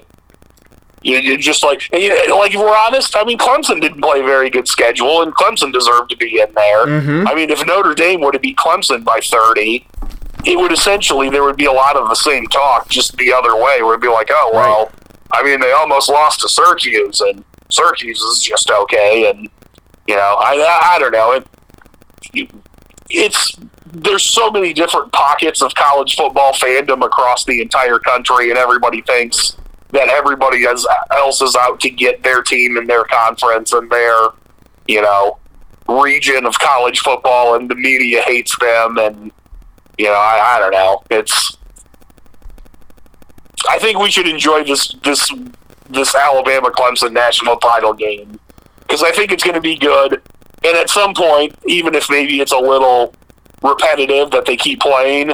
You, you just like, you like if we're honest, I mean, Clemson didn't play a very good schedule, and Clemson deserved to be in there. Mm-hmm. I mean, if Notre Dame would have beat Clemson by thirty, it would essentially there would be a lot of the same talk, just the other way. Where it'd be like, "Oh, well, right. I mean, they almost lost to Syracuse, and Syracuse is just okay," and you know, I I don't know. It, it's there's so many different pockets of college football fandom across the entire country, and everybody thinks that everybody else is out to get their team and their conference and their, you know, region of college football, and the media hates them, and you know, I, I don't know. It's I think we should enjoy this this this Alabama Clemson national title game because I think it's going to be good. And at some point, even if maybe it's a little repetitive that they keep playing,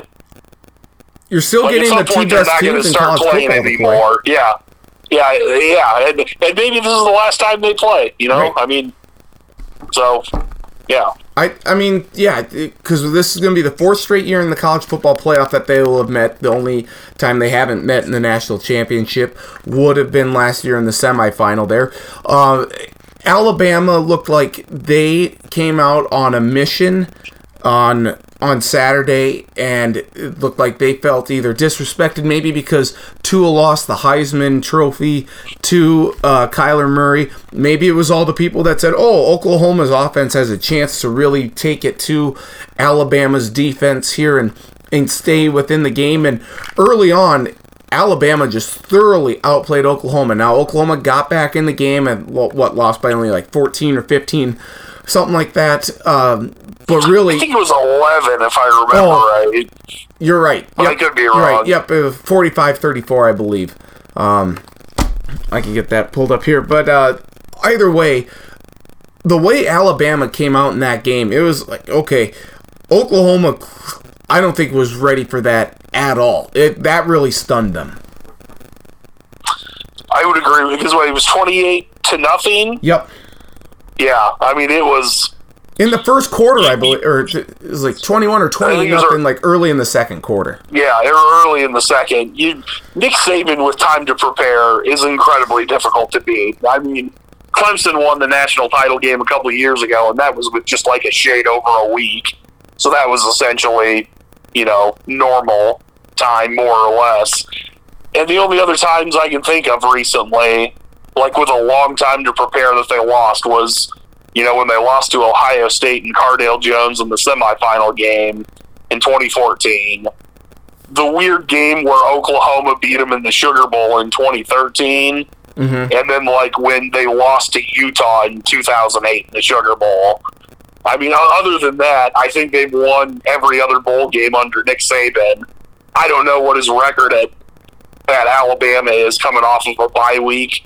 you're still like getting the two best teams in college football anymore. Play. Yeah, yeah, yeah, and, and, maybe this is the last time they play. You know, right. I mean, so yeah. I, I mean, yeah, because this is going to be the fourth straight year in the college football playoff that they will have met. The only time they haven't met in the national championship would have been last year in the semifinal there. Uh, Alabama looked like they came out on a mission on on Saturday, and it looked like they felt either disrespected, maybe because Tua lost the Heisman Trophy to uh, Kyler Murray. Maybe it was all the people that said, "Oh, Oklahoma's offense has a chance to really take it to Alabama's defense here and and stay within the game." And early on, Alabama just thoroughly outplayed Oklahoma. Now Oklahoma got back in the game and what lost by only like 14 or 15, something like that. Um, but really, I think it was 11 if I remember oh, right. You're right. Yep, I could be wrong. Right. Yep, it was 45-34, I believe. Um, I can get that pulled up here, but uh, either way, the way Alabama came out in that game, it was like okay, Oklahoma I don't think was ready for that at all. It that really stunned them. I would agree because what it was twenty eight to nothing. Yep. Yeah, I mean it was in the first quarter, I believe, or it was like twenty-one or twenty nothing, like early in the second quarter. Yeah, early in the second. You, Nick Saban with time to prepare is incredibly difficult to beat. I mean, Clemson won the national title game a couple of years ago, and that was with just like a shade over a week. So that was essentially you know, normal time, more or less. And the only other times I can think of recently, like with a long time to prepare that they lost, was, you know, when they lost to Ohio State and Cardale Jones in the semifinal game in 2014. The weird game where Oklahoma beat them in the Sugar Bowl in 2013. Mm-hmm. And then, like, when they lost to Utah in 2008 in the Sugar Bowl. I mean, other than that, I think they've won every other bowl game under Nick Saban. I don't know what his record at at Alabama is coming off of a bye week.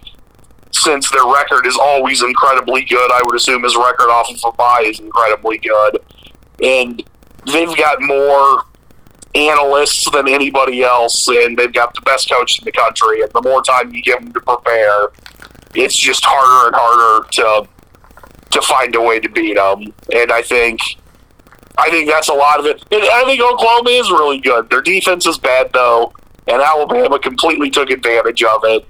Since their record is always incredibly good, I would assume his record off of a bye is incredibly good. And they've got more analysts than anybody else, and they've got the best coach in the country. And the more time you give them to prepare, it's just harder and harder to to find a way to beat them. And I think I think that's a lot of it. And I think Oklahoma is really good. Their defense is bad though, and Alabama completely took advantage of it.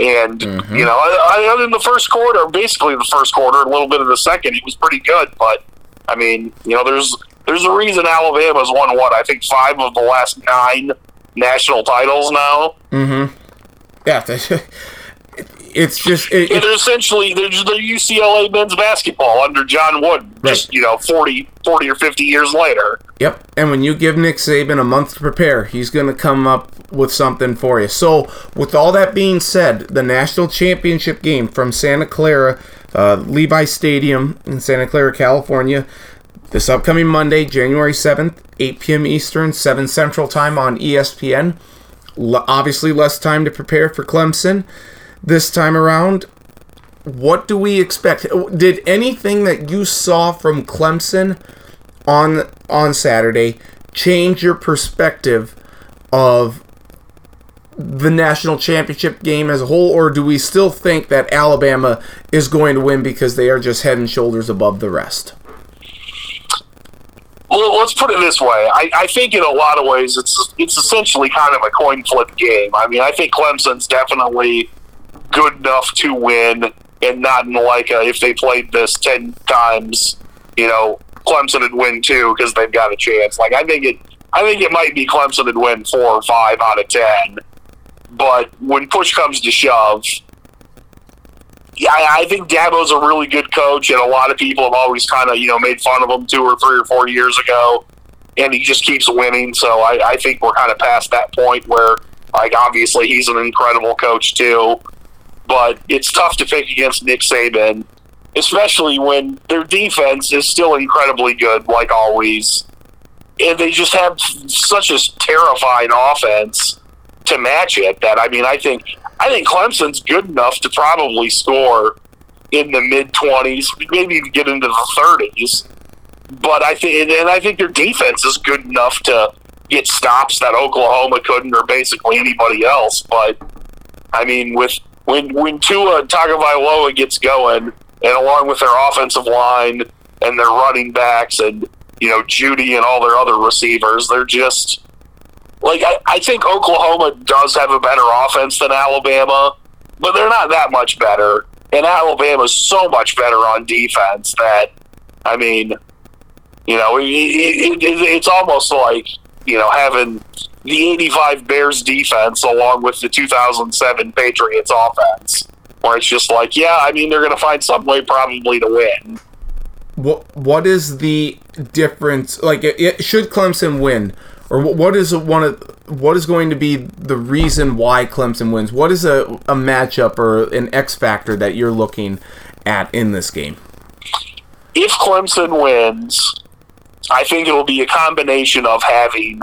And Mm-hmm. you know, I, I, in the first quarter, basically the first quarter, a little bit of the second, it was pretty good. But I mean, you know, there's there's a reason Alabama's won what I think five of the last nine national titles now. Yeah, it's just it, Yeah, they're essentially they're just they're UCLA men's basketball under John Wooden, just Right. you know 40, 40 or fifty years later. Yep. And when you give Nick Saban a month to prepare, he's going to come up with something for you. So, with all that being said, the national championship game from Santa Clara, uh, Levi Stadium in Santa Clara, California, this upcoming Monday, January 7th, 8 p.m. Eastern, 7 Central Time on ESPN. L- obviously, less time to prepare for Clemson. This time around, what do we expect? Did anything that you saw from Clemson on on Saturday change your perspective of the national championship game as a whole, or do we still think that Alabama is going to win because they are just head and shoulders above the rest? Well, let's put it this way. I, I think in a lot of ways it's it's essentially kind of a coin flip game. I mean, I think Clemson's definitely good enough to win, and not in like a, if they played this ten times, you know, Clemson would win too because they've got a chance. Like I think it, I think it might be Clemson would win four or five out of ten. But when push comes to shove, yeah, I, I think Dabo's a really good coach, and a lot of people have always kind of you know made fun of him two or three or four years ago, and he just keeps winning. So I, I think we're kind of past that point where, like, obviously he's an incredible coach too, but it's tough to pick against Nick Saban, especially when their defense is still incredibly good, like always, and they just have such a terrifying offense to match it. That I mean, I think I think Clemson's good enough to probably score in the mid twenties, maybe even get into the thirties. But I think, and I think their defense is good enough to get stops that Oklahoma couldn't, or basically anybody else. But I mean, with when when Tua Tagovailoa gets going, and along with their offensive line and their running backs, and you know Jeudy and all their other receivers, they're just like I, I think Oklahoma does have a better offense than Alabama, but they're not that much better. And Alabama's so much better on defense that I mean, you know, it, it, it, it's almost like you know having the '85 Bears defense along with the 2007 Patriots offense, where it's just like, yeah, I mean, they're going to find some way probably to win. What what is the difference? Like, it, it, should Clemson win, or what is one of what is going to be the reason why Clemson wins? What is a, a matchup or an X factor that you're looking at in this game? if Clemson wins, I think it'll be a combination of having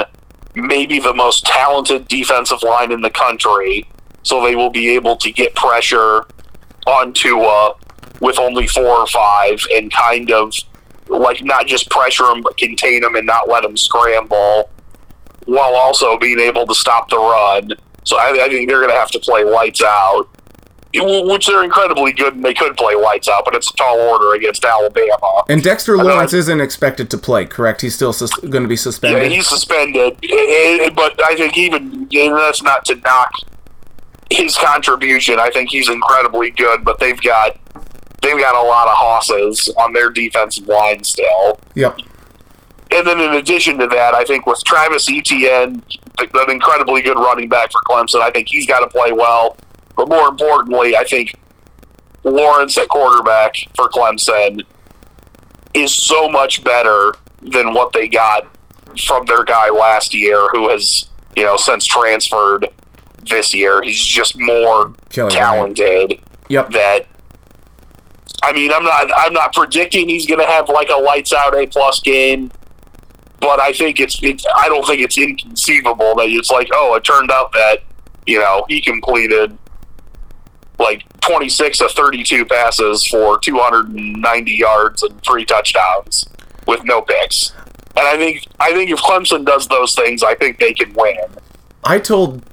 maybe the most talented defensive line in the country, so they will be able to get pressure on Tua uh, with only four or five and kind of like not just pressure him but contain him and not let him scramble while also being able to stop the run. So I, I think they're going to have to play lights out which they're incredibly good and they could play lights out, but it's a tall order against Alabama. And Dexter Lawrence isn't expected to play, correct? He's still sus- going to be suspended. Yeah, he's suspended, but I think even that's not to knock his contribution. I think he's incredibly good, but they've got they've got a lot of hosses on their defensive line still. yep. And then in addition to that, I think with Travis Etienne, an incredibly good running back for Clemson, I think he's got to play well. But more importantly, I think Lawrence at quarterback for Clemson is so much better than what they got from their guy last year, who has you know since transferred this year. He's just more Kelly talented Yep. that I mean, I'm not I'm not predicting he's going to have like a lights out A plus game, but I think it's it's I don't think it's inconceivable that it's like oh it turned out that you know he completed like 26 of 32 passes for 290 yards and three touchdowns with no picks. And I think I think if Clemson does those things, I think they can win. I told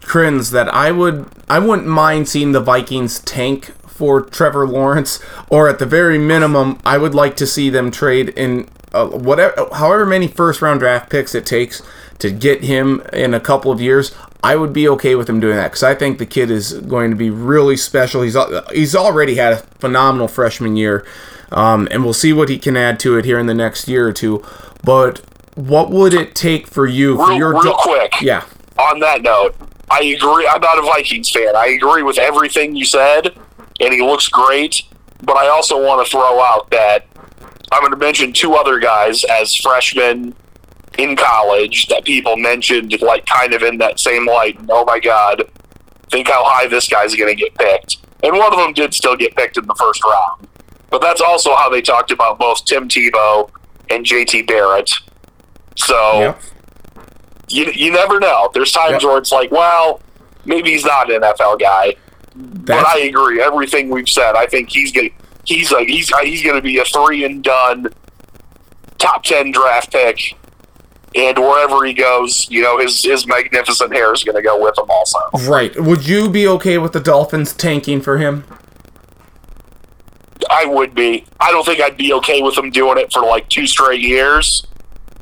Kriens that I would I wouldn't mind seeing the Vikings tank for Trevor Lawrence, or at the very minimum, I would like to see them trade in uh, whatever, however many first round draft picks it takes to get him in a couple of years. I would be okay with him doing that because I think the kid is going to be really special. He's he's already had a phenomenal freshman year, um, and we'll see what he can add to it here in the next year or two. But what would it take for you for real, your real quick? Yeah. On that note, I agree. I'm not a Vikings fan. I agree with everything you said, and he looks great. But I also want to throw out that I'm going to mention two other guys as freshmen in college that people mentioned, like kind of in that same light. Oh my God, think how high this guy's going to get picked. And one of them did still get picked in the first round. But that's also how they talked about both Tim Tebow and JT Barrett. So Yep. you, you never know. There's times Yep. where it's like, well, maybe he's not an NFL guy. But I agree. Everything we've said, I think he's gonna he's like he's he's gonna be a three and done top ten draft pick, and wherever he goes, you know his his magnificent hair is gonna go with him also. right. Would you be okay with the Dolphins tanking for him? I would be. I don't think I'd be okay with them doing it for like two straight years,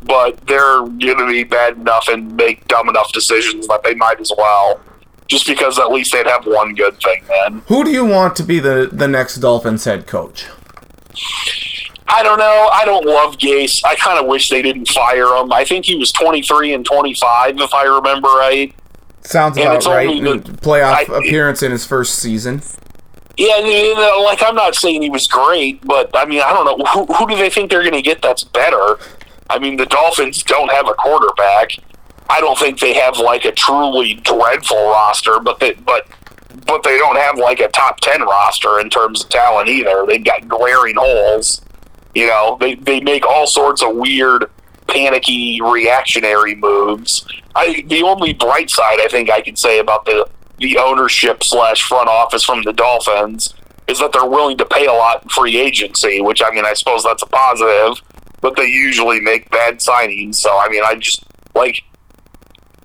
but they're gonna be bad enough and make dumb enough decisions that they might as well. Just because at least they'd have one good thing then. Who do you want to be the, the next Dolphins head coach? I don't know. I don't love Gase. I kind of wish they didn't fire him. I think he was 23 and 25, if I remember right. Sounds And about right. the- playoff I- appearance in his first season. Yeah, you know, like I'm not saying he was great, but I mean, I don't know who, who do they think they're going to get that's better. I mean, the Dolphins don't have a quarterback. I don't think they have like a truly dreadful roster, but they but but they don't have like a top ten roster in terms of talent either. They've got glaring holes. You know, they they make all sorts of weird, panicky, reactionary moves. I the only bright side I think I can say about the the ownership slash front office from the Dolphins is that they're willing to pay a lot in free agency, which I mean I suppose that's a positive, but they usually make bad signings. So I mean I just like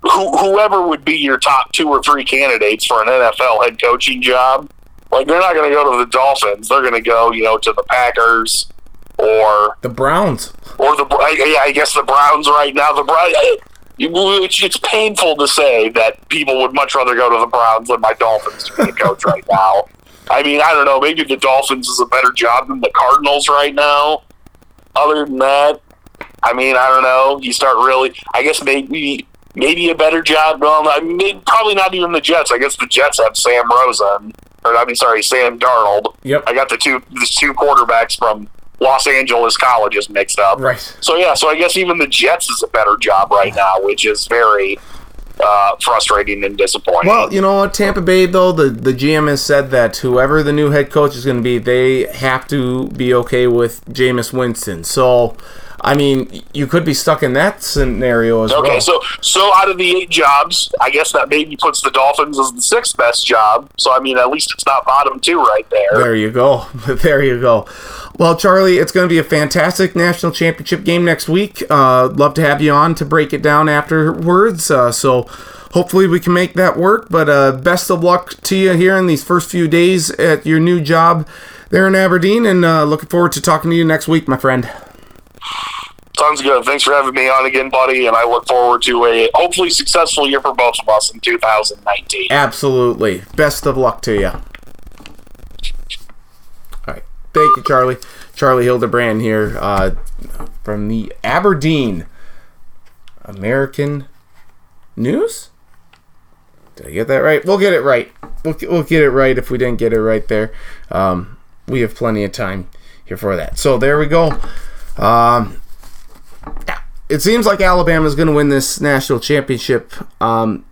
who, whoever would be your top two or three candidates for an NFL head coaching job, like they're not going to go to the Dolphins. They're going to go, you know, to the Packers or The Browns. or the I, I guess the Browns right now. The Browns. Which it's painful to say that people would much rather go to the Browns than my Dolphins to be a coach right now. I mean, I don't know. Maybe the Dolphins is a better job than the Cardinals right now. Other than that, I mean, I don't know. You start really. I guess maybe maybe a better job. Well, I mean, probably not even the Jets. I guess the Jets have Sam Rosen, or I mean, sorry, Sam Darnold. Yep. I got the two the two quarterbacks from Los Angeles College is mixed up. Right. So yeah, so I guess even the Jets is a better job right now, which is very uh, frustrating and disappointing. Well, you know what, Tampa Bay though the the GM has said that whoever the new head coach is going to be, they have to be okay with Jameis Winston. So, I mean, you could be stuck in that scenario as okay, well. Okay, so so out of the eight jobs, I guess that maybe puts the Dolphins as the sixth best job. So I mean, at least it's not bottom two right there. There you go. there you go. Well, Charlie, it's going to be a fantastic national championship game next week. Uh, love to have you on to break it down afterwards. Uh, so hopefully we can make that work. But uh, best of luck to you here in these first few days at your new job there in Aberdeen. And uh, looking forward to talking to you next week, my friend. Sounds good. Thanks for having me on again, buddy. And I look forward to a hopefully successful year for both of us in 2019. Absolutely. Best of luck to you. All right. Thank you, Charlie. Charlie Hildebrand here uh, from the Aberdeen American News. Did I get that right? We'll get it right. We'll, we'll get it right if we didn't get it right there. Um, we have plenty of time here for that. So there we go. Um, it seems like Alabama's going to win this national championship. Um,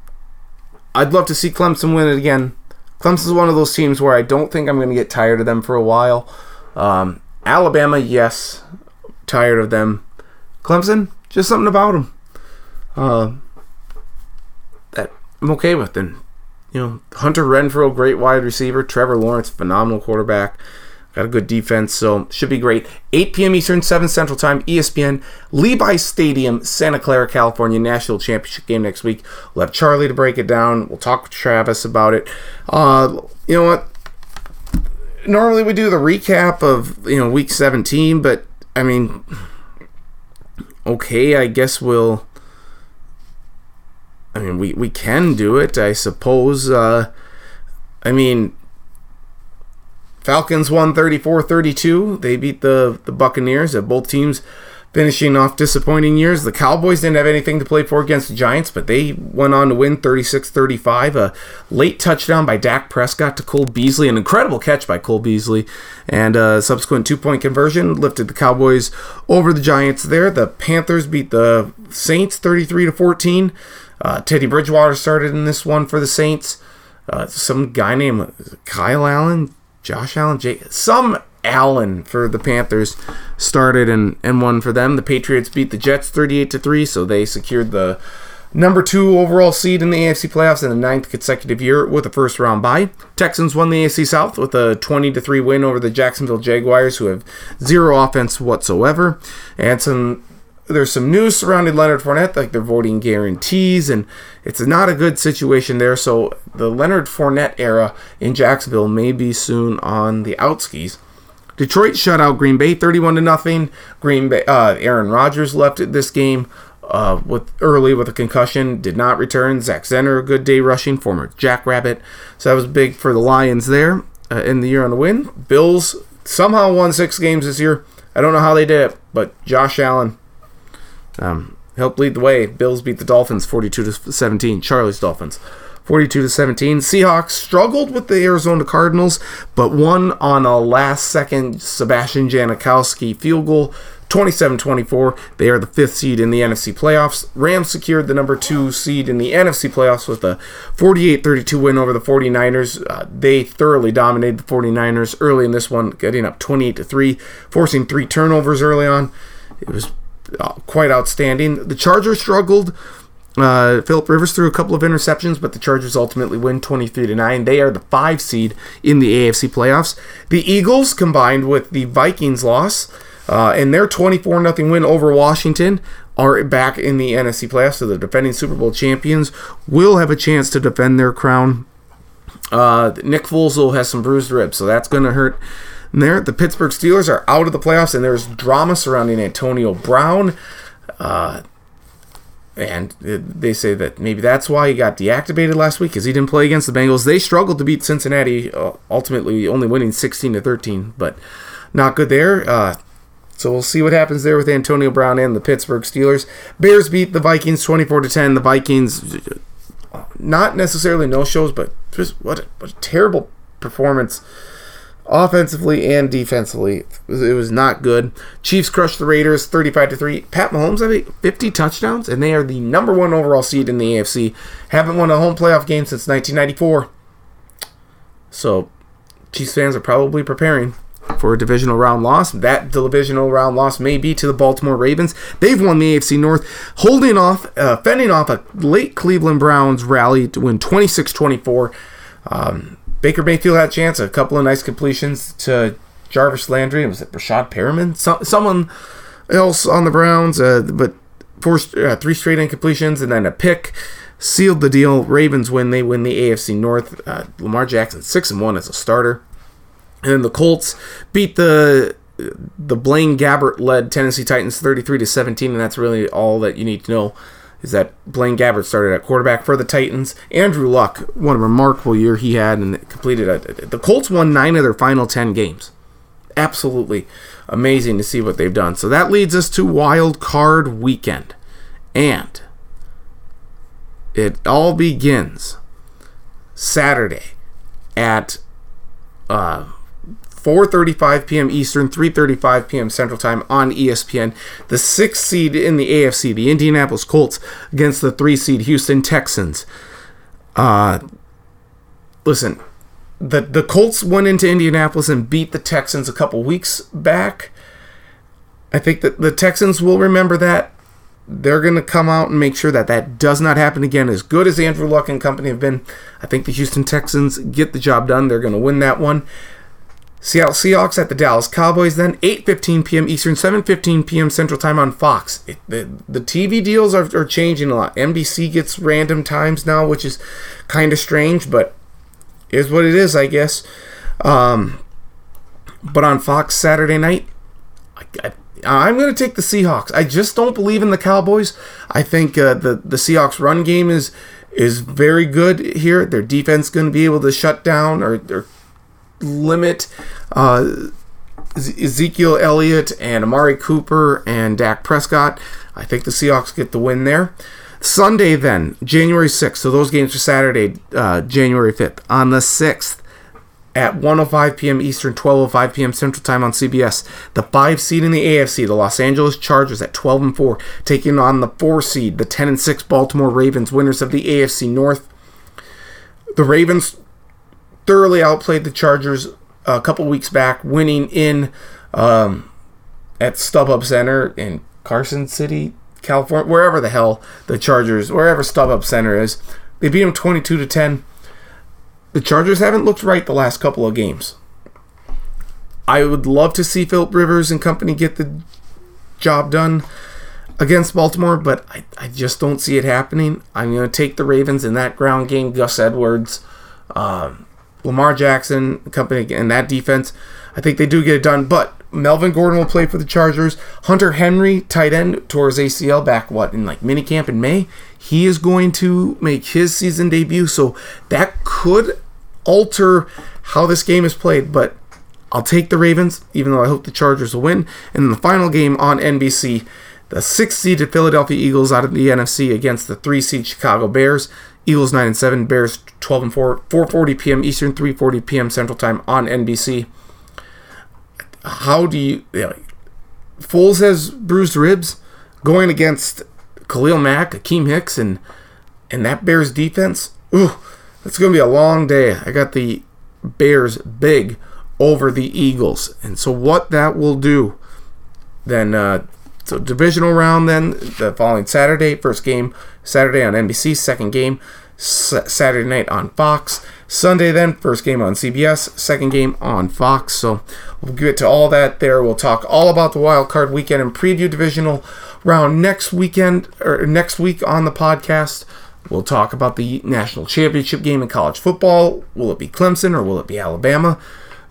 I'd love to see Clemson win it again. Clemson's one of those teams where I don't think I'm going to get tired of them for a while. Um, Alabama, yes, tired of them. Clemson, just something about them uh, that I'm okay with. And you know, Hunter Renfrow, great wide receiver. Trevor Lawrence, phenomenal quarterback. Got a good defense, so should be great. 8 p.m. Eastern, 7 Central Time, ESPN, Levi Stadium, Santa Clara, California, National Championship game next week. We'll have Charlie to break it down. We'll talk with Travis about it. Uh, you know what? normally we do the recap of you know week 17, but I mean, okay, I guess we'll. I mean, we we can do it, I suppose. Uh, I mean, Falcons won 34-32. They beat the the Buccaneers. At both teams finishing off disappointing years. The Cowboys didn't have anything to play for against the Giants, but they went on to win 36-35. A late touchdown by Dak Prescott to Cole Beasley, an incredible catch by Cole Beasley, and a subsequent two-point conversion lifted the Cowboys over the Giants there. The Panthers beat the Saints 33 to 14. Uh, Teddy Bridgewater started in this one for the Saints. Uh, some guy named Kyle Allen, Josh Allen, Jay, some Allen for the Panthers started and, and won for them. The Patriots beat the Jets 38 to 3, so they secured the number two overall seed in the AFC playoffs in the ninth consecutive year with a first round bye. Texans won the AFC South with a 20 to 3 win over the Jacksonville Jaguars, who have zero offense whatsoever. And some there's some news surrounding Leonard Fournette, like they're voting guarantees, and it's not a good situation there. So the Leonard Fournette era in Jacksonville may be soon on the outskis. Detroit shut out Green Bay 31 to nothing. Green Bay uh, Aaron Rodgers left this game uh, with early with a concussion, did not return. Zach Zenner a good day rushing, former Jackrabbit. So that was big for the Lions there uh, in the year on the win. Bills somehow won six games this year. I don't know how they did it, but Josh Allen um, helped lead the way. Bills beat the Dolphins 42 to 17. Charlie's Dolphins. 42 to 17. Seahawks struggled with the Arizona Cardinals, but won on a last second Sebastian Janikowski field goal. 27 24. They are the fifth seed in the NFC playoffs. Rams secured the number two seed in the NFC playoffs with a 48 32 win over the 49ers. Uh, they thoroughly dominated the 49ers early in this one, getting up 28 3, forcing three turnovers early on. It was quite outstanding. The Chargers struggled. Uh, Philip Rivers threw a couple of interceptions, but the Chargers ultimately win 23 to 9. They are the five seed in the AFC playoffs. The Eagles, combined with the Vikings loss uh, and their 24 0 win over Washington, are back in the NFC playoffs. So the defending Super Bowl champions will have a chance to defend their crown. Uh, Nick Foles has some bruised ribs, so that's going to hurt. There, the Pittsburgh Steelers are out of the playoffs, and there's drama surrounding Antonio Brown. Uh, and they say that maybe that's why he got deactivated last week because he didn't play against the Bengals. They struggled to beat Cincinnati, uh, ultimately only winning 16 to 13, but not good there. Uh, so we'll see what happens there with Antonio Brown and the Pittsburgh Steelers. Bears beat the Vikings 24 to 10. The Vikings, not necessarily no shows, but just what a, what a terrible performance offensively and defensively. It was, not good. Chiefs crushed the Raiders 35 to 3. Pat Mahomes had 50 touchdowns and they are the number 1 overall seed in the AFC. Haven't won a home playoff game since 1994. So Chiefs fans are probably preparing for a divisional round loss. That divisional round loss may be to the Baltimore Ravens. They've won the AFC North, holding off, uh, fending off a late Cleveland Browns rally to win 26 24. Um, Baker Mayfield had a chance, a couple of nice completions to Jarvis Landry. Was it Breshad Perriman? So, someone else on the Browns, uh, but four, uh, three straight incompletions and then a pick sealed the deal. Ravens win. They win the AFC North. Uh, Lamar Jackson six and one as a starter, and then the Colts beat the the Blaine Gabbert led Tennessee Titans 33 to 17, and that's really all that you need to know is that Blaine Gabbert started at quarterback for the Titans. Andrew Luck, what a remarkable year he had, and completed a, the Colts won nine of their final ten games. Absolutely amazing to see what they've done. So that leads us to Wild Card Weekend, and it all begins Saturday at uh, 4:35 p.m. Eastern, 3:35 p.m. Central Time on ESPN. The sixth seed in the AFC, the Indianapolis Colts, against the three seed Houston Texans. Uh, listen, the the Colts went into Indianapolis and beat the Texans a couple weeks back. I think that the Texans will remember that. They're going to come out and make sure that that does not happen again. As good as Andrew Luck and company have been, I think the Houston Texans get the job done. They're going to win that one. Seattle Seahawks at the Dallas Cowboys then 8:15 p.m. Eastern, 7:15 p.m. Central Time on Fox. It, the, the TV deals are, are changing a lot. NBC gets random times now, which is kind of strange, but is what it is, I guess. Um, But on Fox Saturday night, I, I, am going to take the Seahawks. I just don't believe in the Cowboys. I think uh, the the Seahawks run game is is very good here. Their defense going to be able to shut down or, or limit uh, Ezekiel Elliott and Amari Cooper and Dak Prescott. I think the Seahawks get the win there. Sunday, then, January 6th. So those games are Saturday, uh, January 5th. On the 6th, at 1:05 p.m. Eastern, 12:05 p.m. Central Time on CBS. The five seed in the AFC, the Los Angeles Chargers at 12 and 4, taking on the four seed, the 10 and 6 Baltimore Ravens, winners of the AFC North. The Ravens thoroughly outplayed the Chargers a couple weeks back, winning in um, at StubHub Center in Carson City, California, wherever the hell the Chargers, wherever StubHub Center is. They beat them 22 to 10 the Chargers haven't looked right the last couple of games. I would love to see Philip Rivers and company get the job done against Baltimore, but I, I just don't see it happening. I'm going to take the Ravens in that ground game. Gus Edwards, um, Lamar Jackson, company, and that defense. I think they do get it done, but Melvin Gordon will play for the Chargers. Hunter Henry, tight end, tore his ACL back, what, in like minicamp in May? He is going to make his season debut, so that could alter how this game is played, but I'll take the Ravens, even though I hope the Chargers will win. And the final game on NBC, the six seeded Philadelphia Eagles out of the NFC against the three seed Chicago Bears. Eagles 9 and 7, Bears 12 and 4, 4:40 p.m. Eastern, 3:40 p.m. Central Time on NBC. How do you, you Foles has bruised ribs going against Khalil Mack, Akiem Hicks, and and that Bears defense. Ooh, it's going to be a long day. I got the Bears big over the Eagles. And so, what that will do, then, uh, so divisional round, then the following Saturday, first game Saturday on NBC, second game Saturday night on Fox. Sunday, then, first game on CBS, second game on Fox. So we'll get to all that there. We'll talk all about the wild card weekend and preview divisional round next weekend or next week on the podcast. We'll talk about the national championship game in college football. Will it be Clemson or will it be Alabama?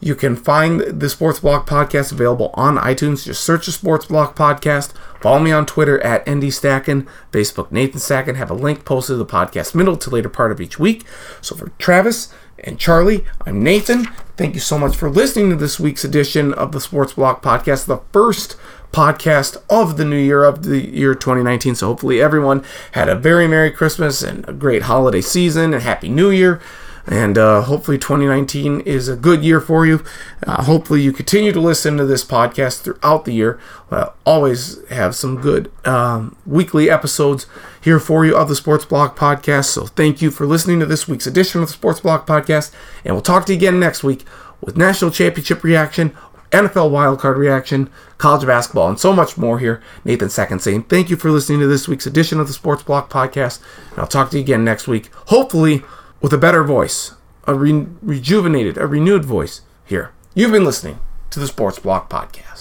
You can find the Sports Block podcast available on iTunes. Just search the Sports Block podcast. Follow me on Twitter at ND Stacken, Facebook Nathan Stacken. Have a link posted to the podcast middle to later part of each week. So for Travis and Charlie, I'm Nathan. Thank you so much for listening to this week's edition of the Sports Block podcast, the first podcast of the new year of the year 2019. So hopefully everyone had a very Merry Christmas and a great holiday season and Happy New Year. And uh, hopefully 2019 is a good year for you. Uh, hopefully you continue to listen to this podcast throughout the year. We'll always have some good um, weekly episodes here for you of the Sports Block Podcast. So thank you for listening to this week's edition of the Sports Block Podcast. And we'll talk to you again next week with National Championship reaction NFL wildcard reaction, college basketball, and so much more here. Nathan Stacken saying thank you for listening to this week's edition of the Sports Block Podcast. And I'll talk to you again next week, hopefully with a better voice, a re- rejuvenated, a renewed voice here. You've been listening to the Sports Block Podcast.